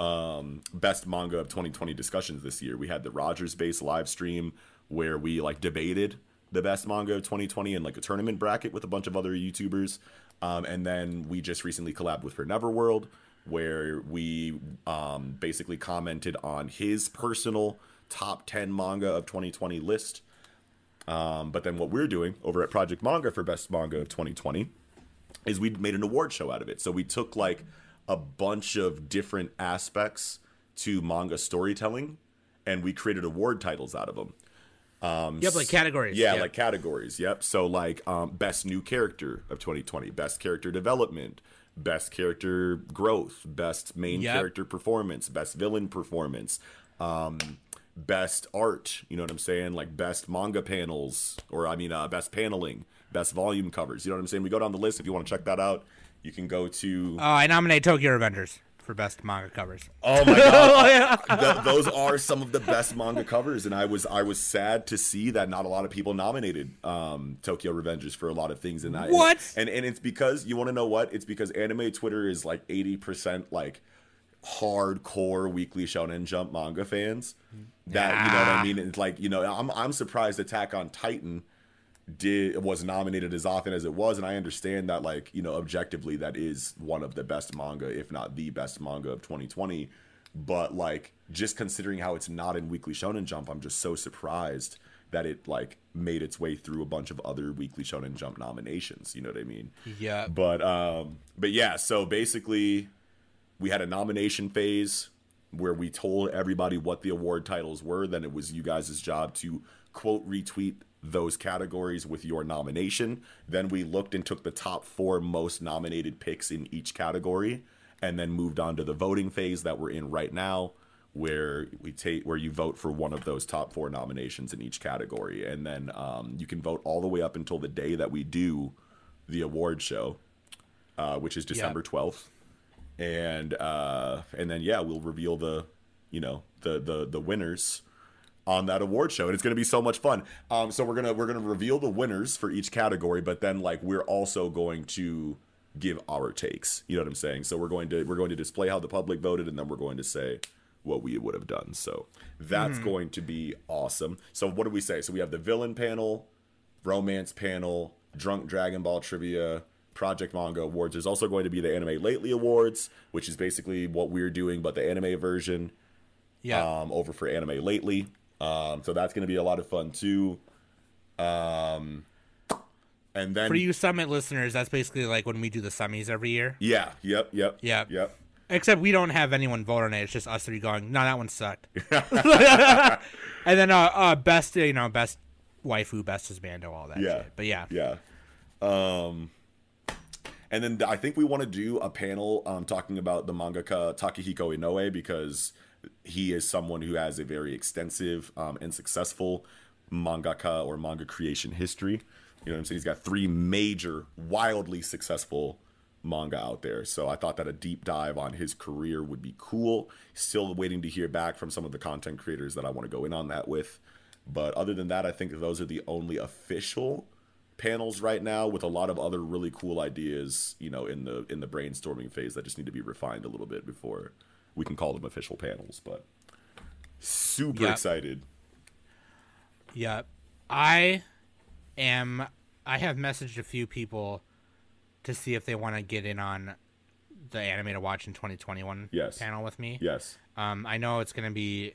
um best manga of 2020 discussions this year. We had the rogers base live stream where we like debated the best manga of 2020 in like a tournament bracket with a bunch of other youtubers. Um, and then we just recently collabed with for neverworld where we um, basically commented on his personal top 10 manga of 2020 list. Um, but then what we're doing over at Project Manga for Best Manga of 2020 is we made an award show out of it. So we took like a bunch of different aspects to manga storytelling and we created award titles out of them. Um, Yep, like categories. Yeah, Yep. like categories. Yep. So like um, best new character of 2020, best character development, best character growth, best main Yep. character performance, best villain performance, um, best art. You know what I'm saying? Like best manga panels, or I mean, uh, best paneling, best volume covers. You know what I'm saying? We go down the list. If you want to check that out, you can go to. Oh, I nominate Tokyo Revengers for best manga covers. Oh my god, Th- those are some of the best manga covers, and I was I was sad to see that not a lot of people nominated um, Tokyo Revengers for a lot of things. And I What? And and it's because you want to know what? It's because anime Twitter is like eighty percent like hardcore Weekly Shonen Jump manga fans. That you know what I mean? It's like you know I'm I'm surprised Attack on Titan did was nominated as often as it was and i understand that like you know objectively that is one of the best manga if not the best manga of 2020 but like just considering how it's not in weekly shonen jump i'm just so surprised that it like made its way through a bunch of other weekly shonen jump nominations you know what i mean Yeah. but um but yeah so basically we had a nomination phase where we told everybody what the award titles were then it was you guys' job to quote retweet those categories with your nomination. Then we looked and took the top four most nominated picks in each category and then moved on to the voting phase that we're in right now where we take where you vote for one of those top four nominations in each category. And then um, you can vote all the way up until the day that we do the award show uh, which is december 12th and uh, and then yeah we'll reveal the you know the the the winners on that award show and it's going to be so much fun. Um so we're gonna we're gonna reveal the winners for each category but then like we're also going to give our takes you know what i'm saying? So we're going to we're going to display how the public voted and then we're going to say what we would have done. So that's going to be awesome. So what do we say? So we have the villain panel romance panel drunk dragon ball trivia project manga awards. There's also going to be the anime lately awards which is basically what we're doing but the anime version Yeah. um, over for anime lately. Um, so that's going to be a lot of fun too. Um, and then For you Summit listeners, that's basically like when we do the Summies every year. yeah, yep, yep, Yep. yep. Except we don't have anyone vote on it. It's just us three going, no, that one sucked. and then uh, uh, best, you know, best waifu, best husbando, all that Yeah. shit. But yeah. Yeah. Um, and then I think we want to do a panel um, talking about the mangaka Takehiko Inoue because he is someone who has a very extensive um, and successful mangaka or manga creation history. You know what I'm saying? He's got three major, wildly successful manga out there. So I thought that a deep dive on his career would be cool. Still waiting to hear back from some of the content creators that I want to go in on that with. But other than that, I think those are the only official panels right now with a lot of other really cool ideas, you know, in the in the brainstorming phase that just need to be refined a little bit before we can call them official panels, but super Yeah. excited. Yeah. I am I have messaged a few people to see if they want to get in on the anime to watch in 2021 Yes. panel with me. Yes. Um, I know it's gonna be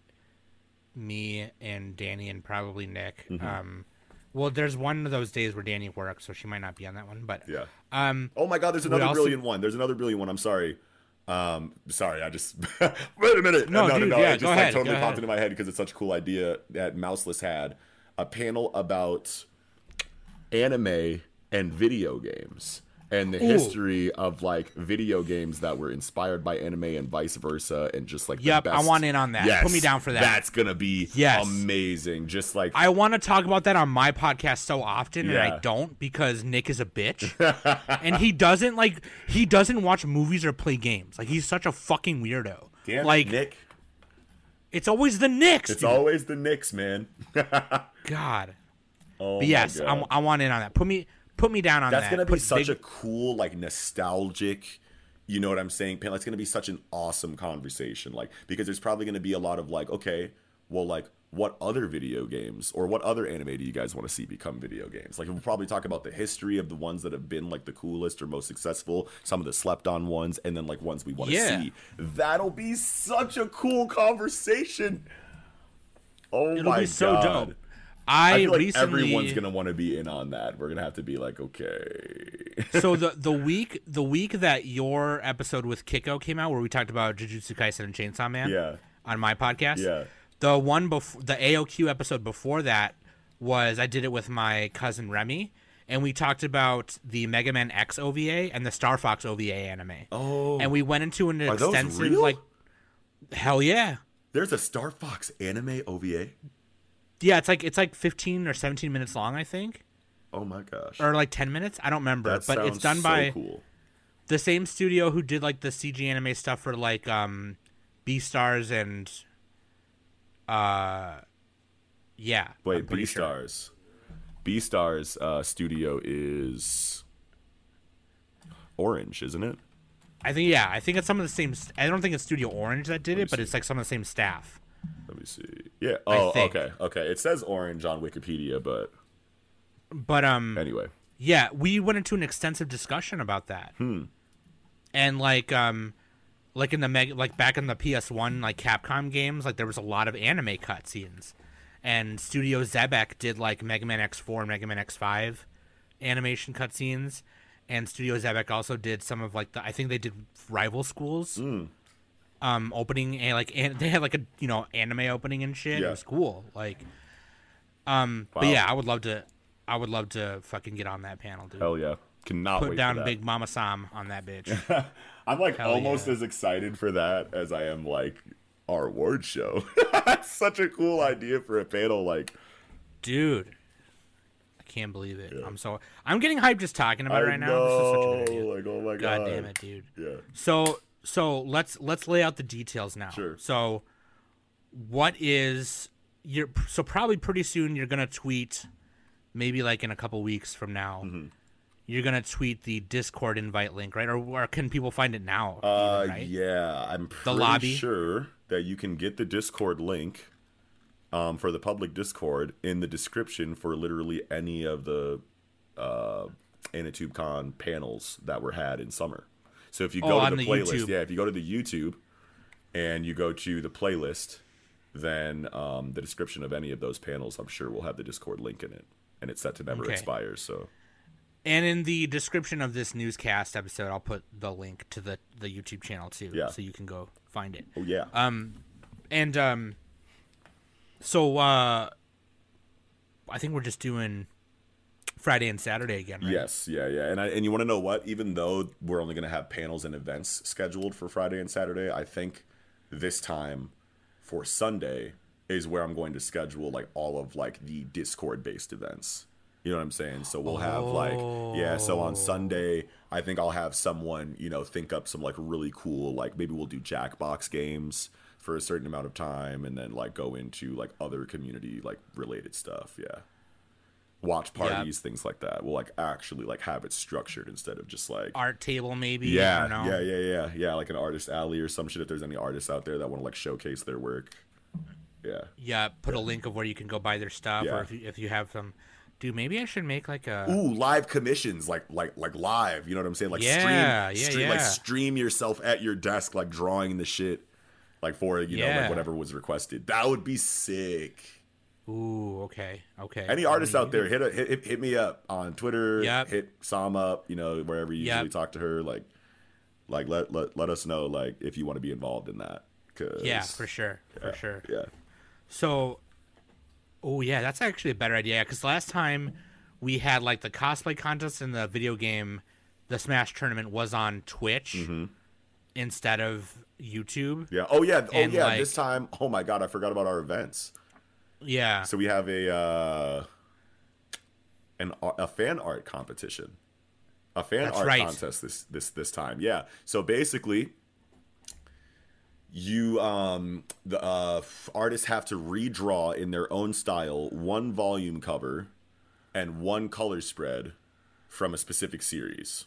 me and Danny and probably Nick. Mm-hmm. Um, well, there's one of those days where Danny works, so she might not be on that one. But Yeah. um, Oh my god, there's another also- brilliant one. There's another brilliant one. I'm sorry. Um, sorry, I just wait a minute. No, no, dude, no, yeah, It just like ahead, totally popped into my head because it's such a cool idea that Mouseless had a panel about anime and video games and the Ooh. history of like video games that were inspired by anime and vice versa and just like the Yep, I want in on that. Put me down for that. That's gonna be Yes. amazing. Just like I want to talk about that on my podcast so often, and Yeah. I don't because Nick is a bitch, and he doesn't like he doesn't watch movies or play games. Like he's such a fucking weirdo. damn like Nick. it's always the Knicks. It's dude. always the Knicks, man. God. Oh But my yes, God. I'm, I want in on that. Put me put me down on That's that. That's gonna be Put such big- a cool, like nostalgic. You know what I'm saying? That's gonna be such an awesome conversation, like because there's probably gonna be a lot of like, okay, well, like what other video games or what other anime do you guys want to see become video games? Like we'll probably talk about the history of the ones that have been like the coolest or most successful, some of the slept on ones, and then like ones we want to Yeah. see. That'll be such a cool conversation. Oh It'll my be so god. dope. I, I feel like recently everyone's gonna want to be in on that. We're gonna have to be like, okay. so the the week the week that your episode with Kiko came out, where we talked about Jujutsu Kaisen and Chainsaw Man, Yeah. on my podcast, Yeah. the one before the AOQ episode before that was I did it with my cousin Remy, and we talked about the Mega Man X OVA and the Star Fox OVA anime, Oh, and we went into an extensive like, hell yeah, there's a Star Fox anime OVA. Yeah, it's like it's like fifteen or seventeen minutes long, I think, Oh my gosh, or like ten minutes, I don't remember, that but it's done so by cool. the same studio who did like the CG anime stuff for like um Beastars and uh yeah. Wait, B sure. Stars. Beastars uh, studio is Orange, isn't it? I think yeah, I think it's some of the same I don't think it's Studio Orange that did it, but it's like some of the same staff. Let me see. Yeah. Oh, okay. Okay. It says Orange on Wikipedia, but But um anyway. Yeah, we went into an extensive discussion about that. Hmm. And like um like in the meg like back in the PS1 like Capcom games, like there was a lot of anime cutscenes. And Studio Xebec did like Mega Man X4 and Mega Man X5 animation cutscenes. And Studio Xebec also did some of like the I think they did rival schools. Hmm. Um opening and like and they had like a you know anime opening and shit. Yeah. It was cool. Like um but yeah, I would love to I would love to fucking get on that panel, dude Hell yeah. Cannot put wait down. Big Mama Sam on that bitch. I'm like Hell almost yeah. as excited for that as I am like our award show. That's such a cool idea for a panel. Like, Dude. I can't believe it. I'm so I'm getting hyped just talking about I it right now. This is such a good idea. like, oh my God god, damn it, dude. Yeah. So so let's let's lay out the details now. Sure. So what is you're so probably pretty soon you're gonna tweet maybe like in a couple weeks from now. Mm-hmm. You're gonna tweet the Discord invite link, right? Or, or can people find it now? Uh, even, right? yeah, I'm pretty lobby? sure that you can get the Discord link um, for the public Discord in the description for literally any of the uh, AnitubeCon panels that were had in summer. So if you Oh, go to the, the playlist, YouTube. yeah, if you go to the YouTube and you go to the playlist, then um, the description of any of those panels, I'm sure will have the Discord link in it, and it's set to never Okay. expire. So And in the description of this newscast episode, I'll put the link to the the YouTube channel too, Yeah. so you can go find it. oh yeah, Um, and um, so uh, I think we're just doing Friday and Saturday again, right? Yes, yeah, yeah. And I, and you want to know what? Even though we're only going to have panels and events scheduled for Friday and Saturday, I think this time for Sunday is where I'm going to schedule like all of like the Discord based events. You know what I'm saying? So we'll have like yeah, so on oh. Sunday, I think I'll have someone, you know, think up some like really cool like maybe we'll do Jackbox games for a certain amount of time and then like go into like other community like related stuff, yeah watch Yeah. parties, things like that. We'll like actually like have it structured instead of just like Art table, maybe. Yeah, know. yeah, yeah, yeah, yeah, like an artist alley or some shit. If there's any artists out there that want to like showcase their work, yeah, Yeah, Put a link of where you can go buy their stuff, Yeah. or if you, if you have some. Dude, maybe I should make like a. ooh, live commissions, like like like live. You know what I'm saying? Like Yeah, stream, yeah, stream, like stream yourself at your desk, like drawing the shit, like for you know like whatever was requested. That would be sick. Ooh, okay, okay. Any I artists out there, hit, a, hit hit- me up on Twitter. Yep. Hit Sam up. You know wherever you usually Yep. talk to her. Like, like let let let us know like if you want to be involved in that. Cause, Yeah, for sure, for sure. Yeah. So, oh yeah, that's actually a better idea. Because last time we had like the cosplay contest and the video game, the Smash tournament was on Twitch Mm-hmm. instead of YouTube. Yeah. Oh yeah. Oh And, yeah. like- this time. Oh my god, I forgot about our events. Yeah. So we have a uh, an a fan art competition, a fan That's art right. contest this this this time. Yeah. So basically, you um the uh, artists have to redraw in their own style one volume cover and one color spread from a specific series.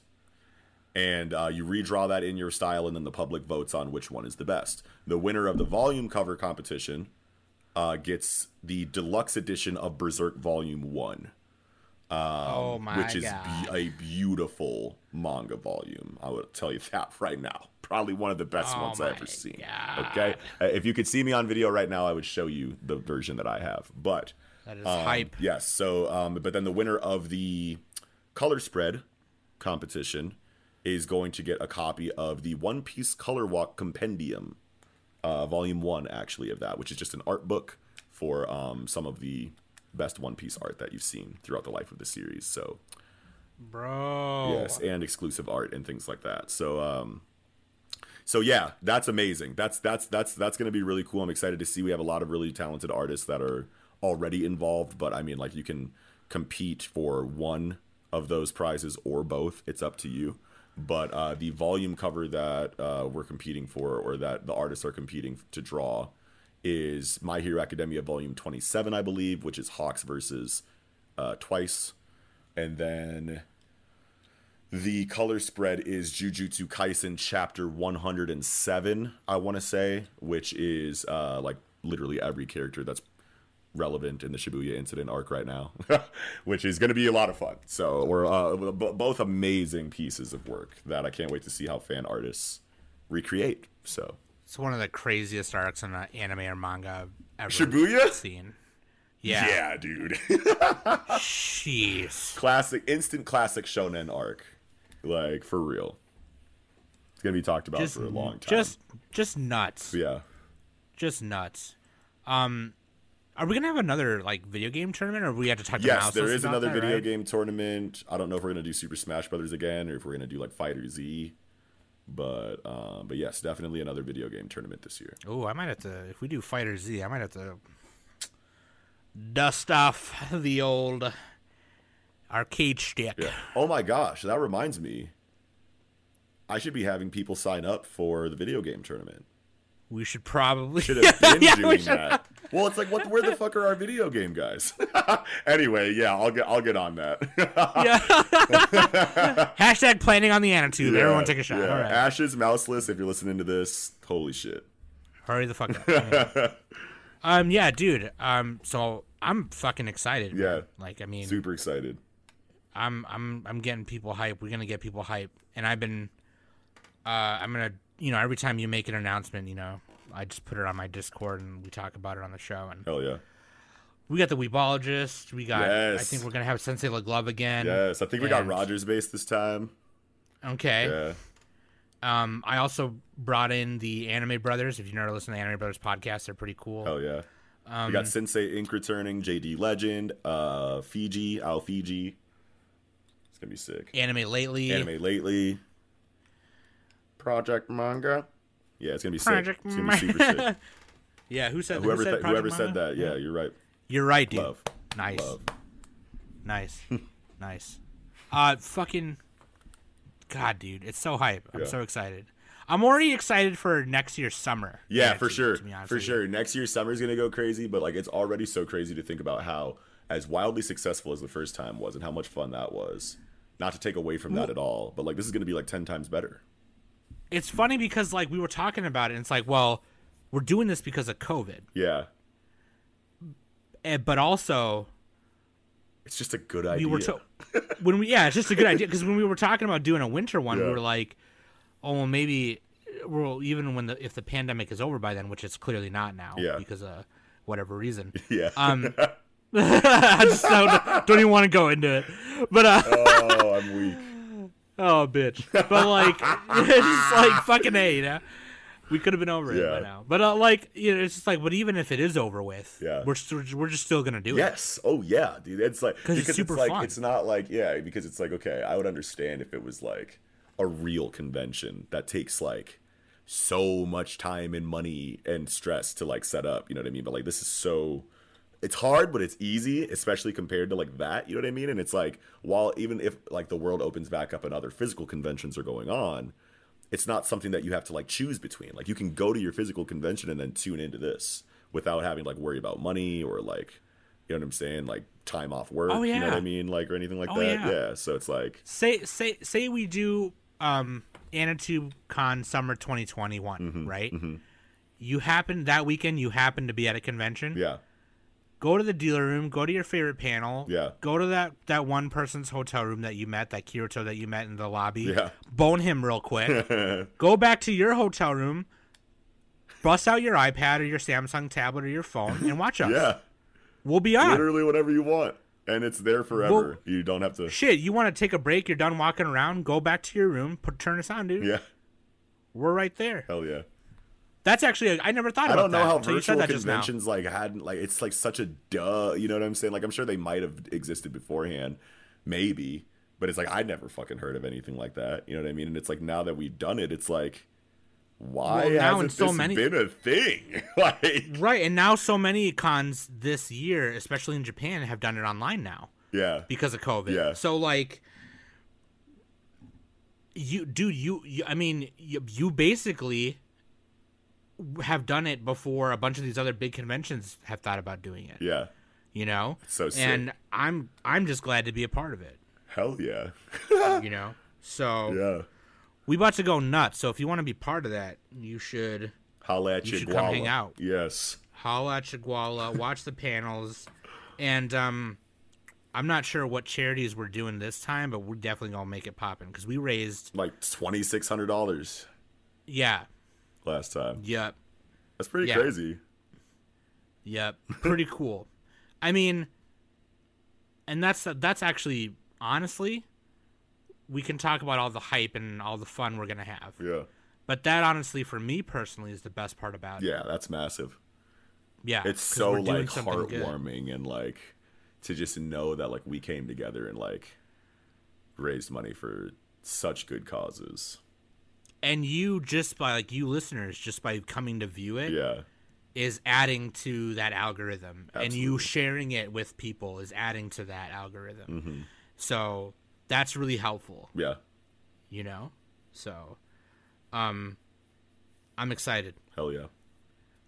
And uh, you redraw that in your style, and then the public votes on which one is the best. The winner of the volume cover competition uh, gets the deluxe edition of Berserk Volume One, oh my which is be- a beautiful manga volume. I will tell you that right now. Probably one of the best Oh ones I've ever seen. God. Okay, Uh, if you could see me on video right now, I would show you the version that I have. But that is um, hype. Yes. So, um, but then the winner of the color spread competition is going to get a copy of the One Piece Color Walk Compendium, uh, Volume One, actually, of that, which is just an art book for um, some of the best One Piece art that you've seen throughout the life of the series. So, Bro. yes, and exclusive art and things like that. So, um, so yeah, that's amazing. That's that's that's that's going to be really cool. I'm excited to see. We have a lot of really talented artists that are already involved, but I mean, like you can compete for one of those prizes or both. It's up to you. But uh, the volume cover that uh, we're competing for, or that the artists are competing to draw, is My Hero Academia Volume 27, I believe, which is Hawks versus uh, Twice. And then the color spread is Jujutsu Kaisen Chapter 107, I want to say, which is uh, like literally every character that's relevant in the Shibuya incident arc right now, which is going to be a lot of fun. So we're uh, b- both amazing pieces of work that I can't wait to see how fan artists recreate. So It's one of the craziest arcs in an anime or manga I've ever Shibuya? seen. Yeah. yeah, dude, Jeez. classic, instant classic shonen arc, like for real. It's gonna be talked about Just for a long time. just just nuts. yeah, Just nuts. Um are we gonna have another like video game tournament or we have to talk to yes, there is another that, video right? game tournament. I don't know if we're gonna do Super Smash Brothers again or if we're gonna do like FighterZ. But um, but yes, definitely another video game tournament this year. Oh, I might have to. If we do FighterZ, I might have to dust off the old arcade stick. Yeah. Oh my gosh, that reminds me. I should be having people sign up for the video game tournament. We should probably. Should have been Yeah, we doing should- that. Well, it's like, what? Where the fuck are our video game guys? anyway, yeah, I'll get I'll get on that. Yeah. Hashtag planning on the attitude. Everyone take a shot. yeah. All right. Ashes, mouseless. If you're listening to this, holy shit. Hurry the fuck up. Yeah. um. Yeah, dude. Um. So I'm fucking excited. man. Yeah. Like I mean, Super excited. I'm I'm I'm getting people hype. We're gonna get people hype, and I've been. Uh, I'm gonna. You know, every time you make an announcement, you know, I just put it on my Discord and we talk about it on the show. And Hell yeah. we got the Weebologist. We got. I think we're gonna have Sensei LeGlove again. Yes, I think we got Rogers base this time. Okay. Yeah. Um, I also brought in the Anime Brothers. If you've never listened to the Anime Brothers podcast, they're pretty cool. Hell yeah. Um, we got Sensei Ink returning, JD Legend, uh, Fiji, Al Fiji. It's gonna be sick. Anime lately. Anime lately. Project Manga. Yeah, it's gonna be Project sick. It's gonna be super sick. Yeah, who said Whoever who said, th- whoever Project said that, yeah, you're right. You're right, dude. Love. Nice. Love. Nice. nice. Uh fucking God, dude, it's so hype. I'm Yeah. so excited. I'm already excited for next year's summer. Yeah, actually, for sure. to be honest For sure. Next year is gonna go crazy, but like it's already so crazy to think about how as wildly successful as the first time was and how much fun that was. Not to take away from that at all, but like this is gonna be like ten times better. It's funny because like we were talking about it and it's like, well, we're doing this because of COVID. Yeah. Eh, but also It's just a good we idea. were to- when we yeah, it's just a good idea because when we were talking about doing a winter one, we were like, oh, well, maybe well, even when the if the pandemic is over by then, which it's clearly not now, Yeah. because of whatever reason. yeah. Um, I just don't, don't even want to go into it, but uh, oh, I'm weak. Oh, bitch. But like, it's just like fucking a, you know. We could have been over it by now, but uh, like, you know, it's just like, but even if it is over with, Yeah. we're st- we're just still gonna do it. Yes. Oh yeah, dude. It's like 'Cause it's because super like fun. it's not like yeah, because it's like okay, I would understand if it was like a real convention that takes like so much time and money and stress to like set up, you know what I mean? But like this is so it's hard, but it's easy, especially compared to like that, you know what I mean? And it's like while even if like the world opens back up and other physical conventions are going on, it's not something that you have to like choose between. Like you can go to your physical convention and then tune into this without having to like worry about money or like you know what I'm saying, like time off work, Oh, yeah. you know what. I mean, like or anything like Oh, that. yeah. Yeah. So it's like Say say say we do um Anatube Con Summer 2021, Mm-hmm, right? You happen that weekend. You happen to be at a convention. yeah, Go to the dealer room. Go to your favorite panel. Yeah. Go to that that one person's hotel room that you met, that Kirito that you met in the lobby. Yeah. Bone him real quick. go back to your hotel room. Bust out your iPad or your Samsung tablet or your phone and watch us. yeah, We'll be on. literally whatever you want, and it's there forever. you don't have to. Shit, you want to take a break? You're done walking around. Go back to your room. Put turn us on, dude. Yeah, We're right there. hell yeah. That's actually I never thought of it. I don't know that how until you said virtual that just now. conventions like hadn't like it's like such a duh. You know what I'm saying? Like I'm sure they might have existed beforehand, maybe, but it's like I never fucking heard of anything like that. You know what I mean? And it's like now that we've done it, it's like why Well, now hasn't so this many- been a thing? like Right, and now so many cons this year, especially in Japan, have done it online now yeah, because of COVID. Yeah. So like You, dude, you, you I mean, you, you basically have done it before a bunch of these other big conventions have thought about doing it. Yeah. You know? So sick. and I'm I'm just glad to be a part of it. Hell yeah. You know? So yeah. we about to go nuts. So if you want to be part of that, you should Holla at You should come hang out. Yes. holla at Chiguala, watch the panels, and um, I'm not sure what charities we're doing this time, but we're definitely gonna make it poppin' because we raised, Like twenty six hundred dollars yeah, last time. yep, That's pretty Yeah. crazy. yep, pretty cool. I mean, and that's that's actually honestly, we can talk about all the hype and all the fun we're gonna have, Yeah. but that honestly, for me personally, is the best part about it. Yeah, that's massive. Yeah, it's so like something good. heartwarming and like to just know that like we came together and like raised money for such good causes. And you just by like you listeners, just by coming to view it, Yeah. is adding to that algorithm and you sharing it with people is adding to that algorithm Mm-hmm. so that's really helpful Yeah. you know so um i'm excited Hell yeah.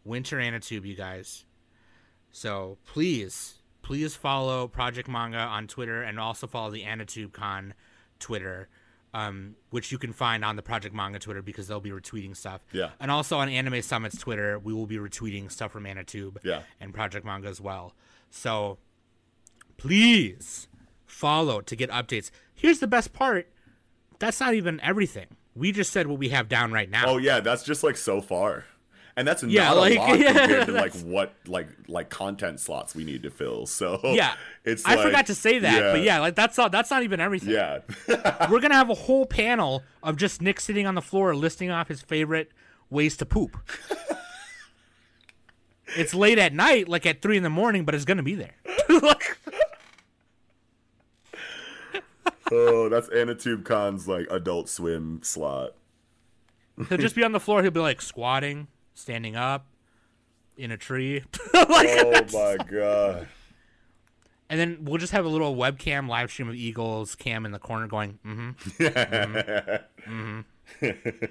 winter anatube you guys so please please follow project manga on twitter and also follow the anatube con twitter um, which you can find on the project manga twitter because they'll be retweeting stuff. Yeah. and also on anime summits twitter we will be retweeting stuff from anatube Yeah. and project manga as well. So please follow to get updates. Here's the best part. That's not even everything. We just said what we have down right now. Oh yeah, that's just like so far. And that's Yeah, not like- a lot yeah, compared to like what like like content slots we need to fill. So yeah it's i like- forgot to say that but yeah like that's all that's not even everything Yeah. we're gonna have a whole panel of just nick sitting on the floor listing off his favorite ways to poop it's late at night like at three in the morning but it's gonna be there oh, that's Anatube Con's like adult swim slot. he'll just be on the floor he'll be like squatting standing up in a tree like, Oh my god. and then we'll just have a little webcam live stream of eagles cam in the corner going mm-hmm mm-hmm, mm-hmm.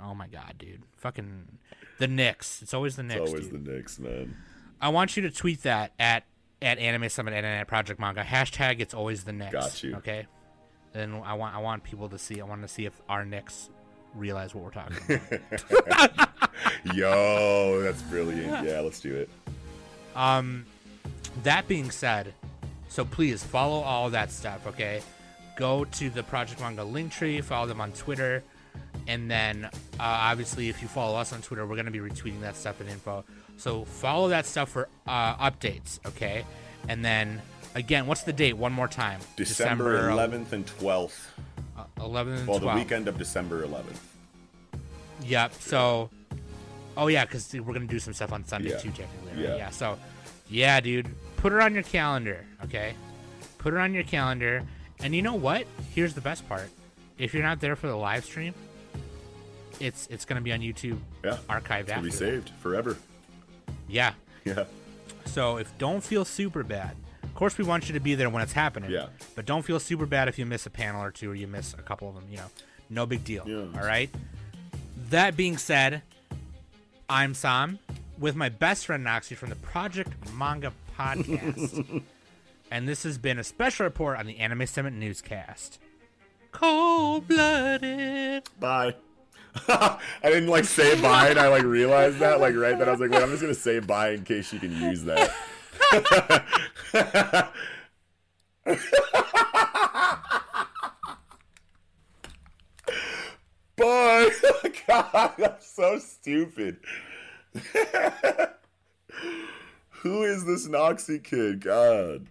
oh my god dude fucking the Knicks. It's always the Knicks. It's Always dude. the Knicks, man. I want you to tweet that at at Anime Summit and at Project Manga. Hashtag it's always the Knicks. Got you. Okay. Then I want I want people to see. I want to see if our Knicks realize what we're talking about. Yo, that's brilliant. Yeah, let's do it. um, that being said, so please follow all that stuff. Okay. Go to the Project Manga link tree. Follow them on Twitter. And then, uh, obviously, if you follow us on Twitter, we're going to be retweeting that stuff and info. So follow that stuff for uh, updates, okay? And then, again, what's the date? One more time. December el- 11th and 12th. Uh, 11 and Well, 12. the weekend of December 11th. Yep. So, oh yeah, because we're gonna do some stuff on Sunday Yeah. too, technically. Right? Yeah. Yeah. So, yeah, dude, put her on your calendar, okay? Put her on your calendar. And you know what? Here's the best part. If you're not there for the live stream, it's it's gonna be on YouTube Yeah. archived It'll after. be saved forever. Yeah. Yeah. So if don't feel super bad. Of course, we want you to be there when it's happening. Yeah. But don't feel super bad if you miss a panel or two or you miss a couple of them. You know, no big deal. Yeah. All right. That being said, I'm Sam with my best friend Noxie from the Project Manga Podcast, and this has been a special report on the Anime Summit newscast. Cold blooded. Bye. I didn't like say bye, and I like realized that like right then. I was like, wait, I'm just gonna say bye in case she can use that. Bye. Oh God, that's so stupid. Who is this Noxie kid? God.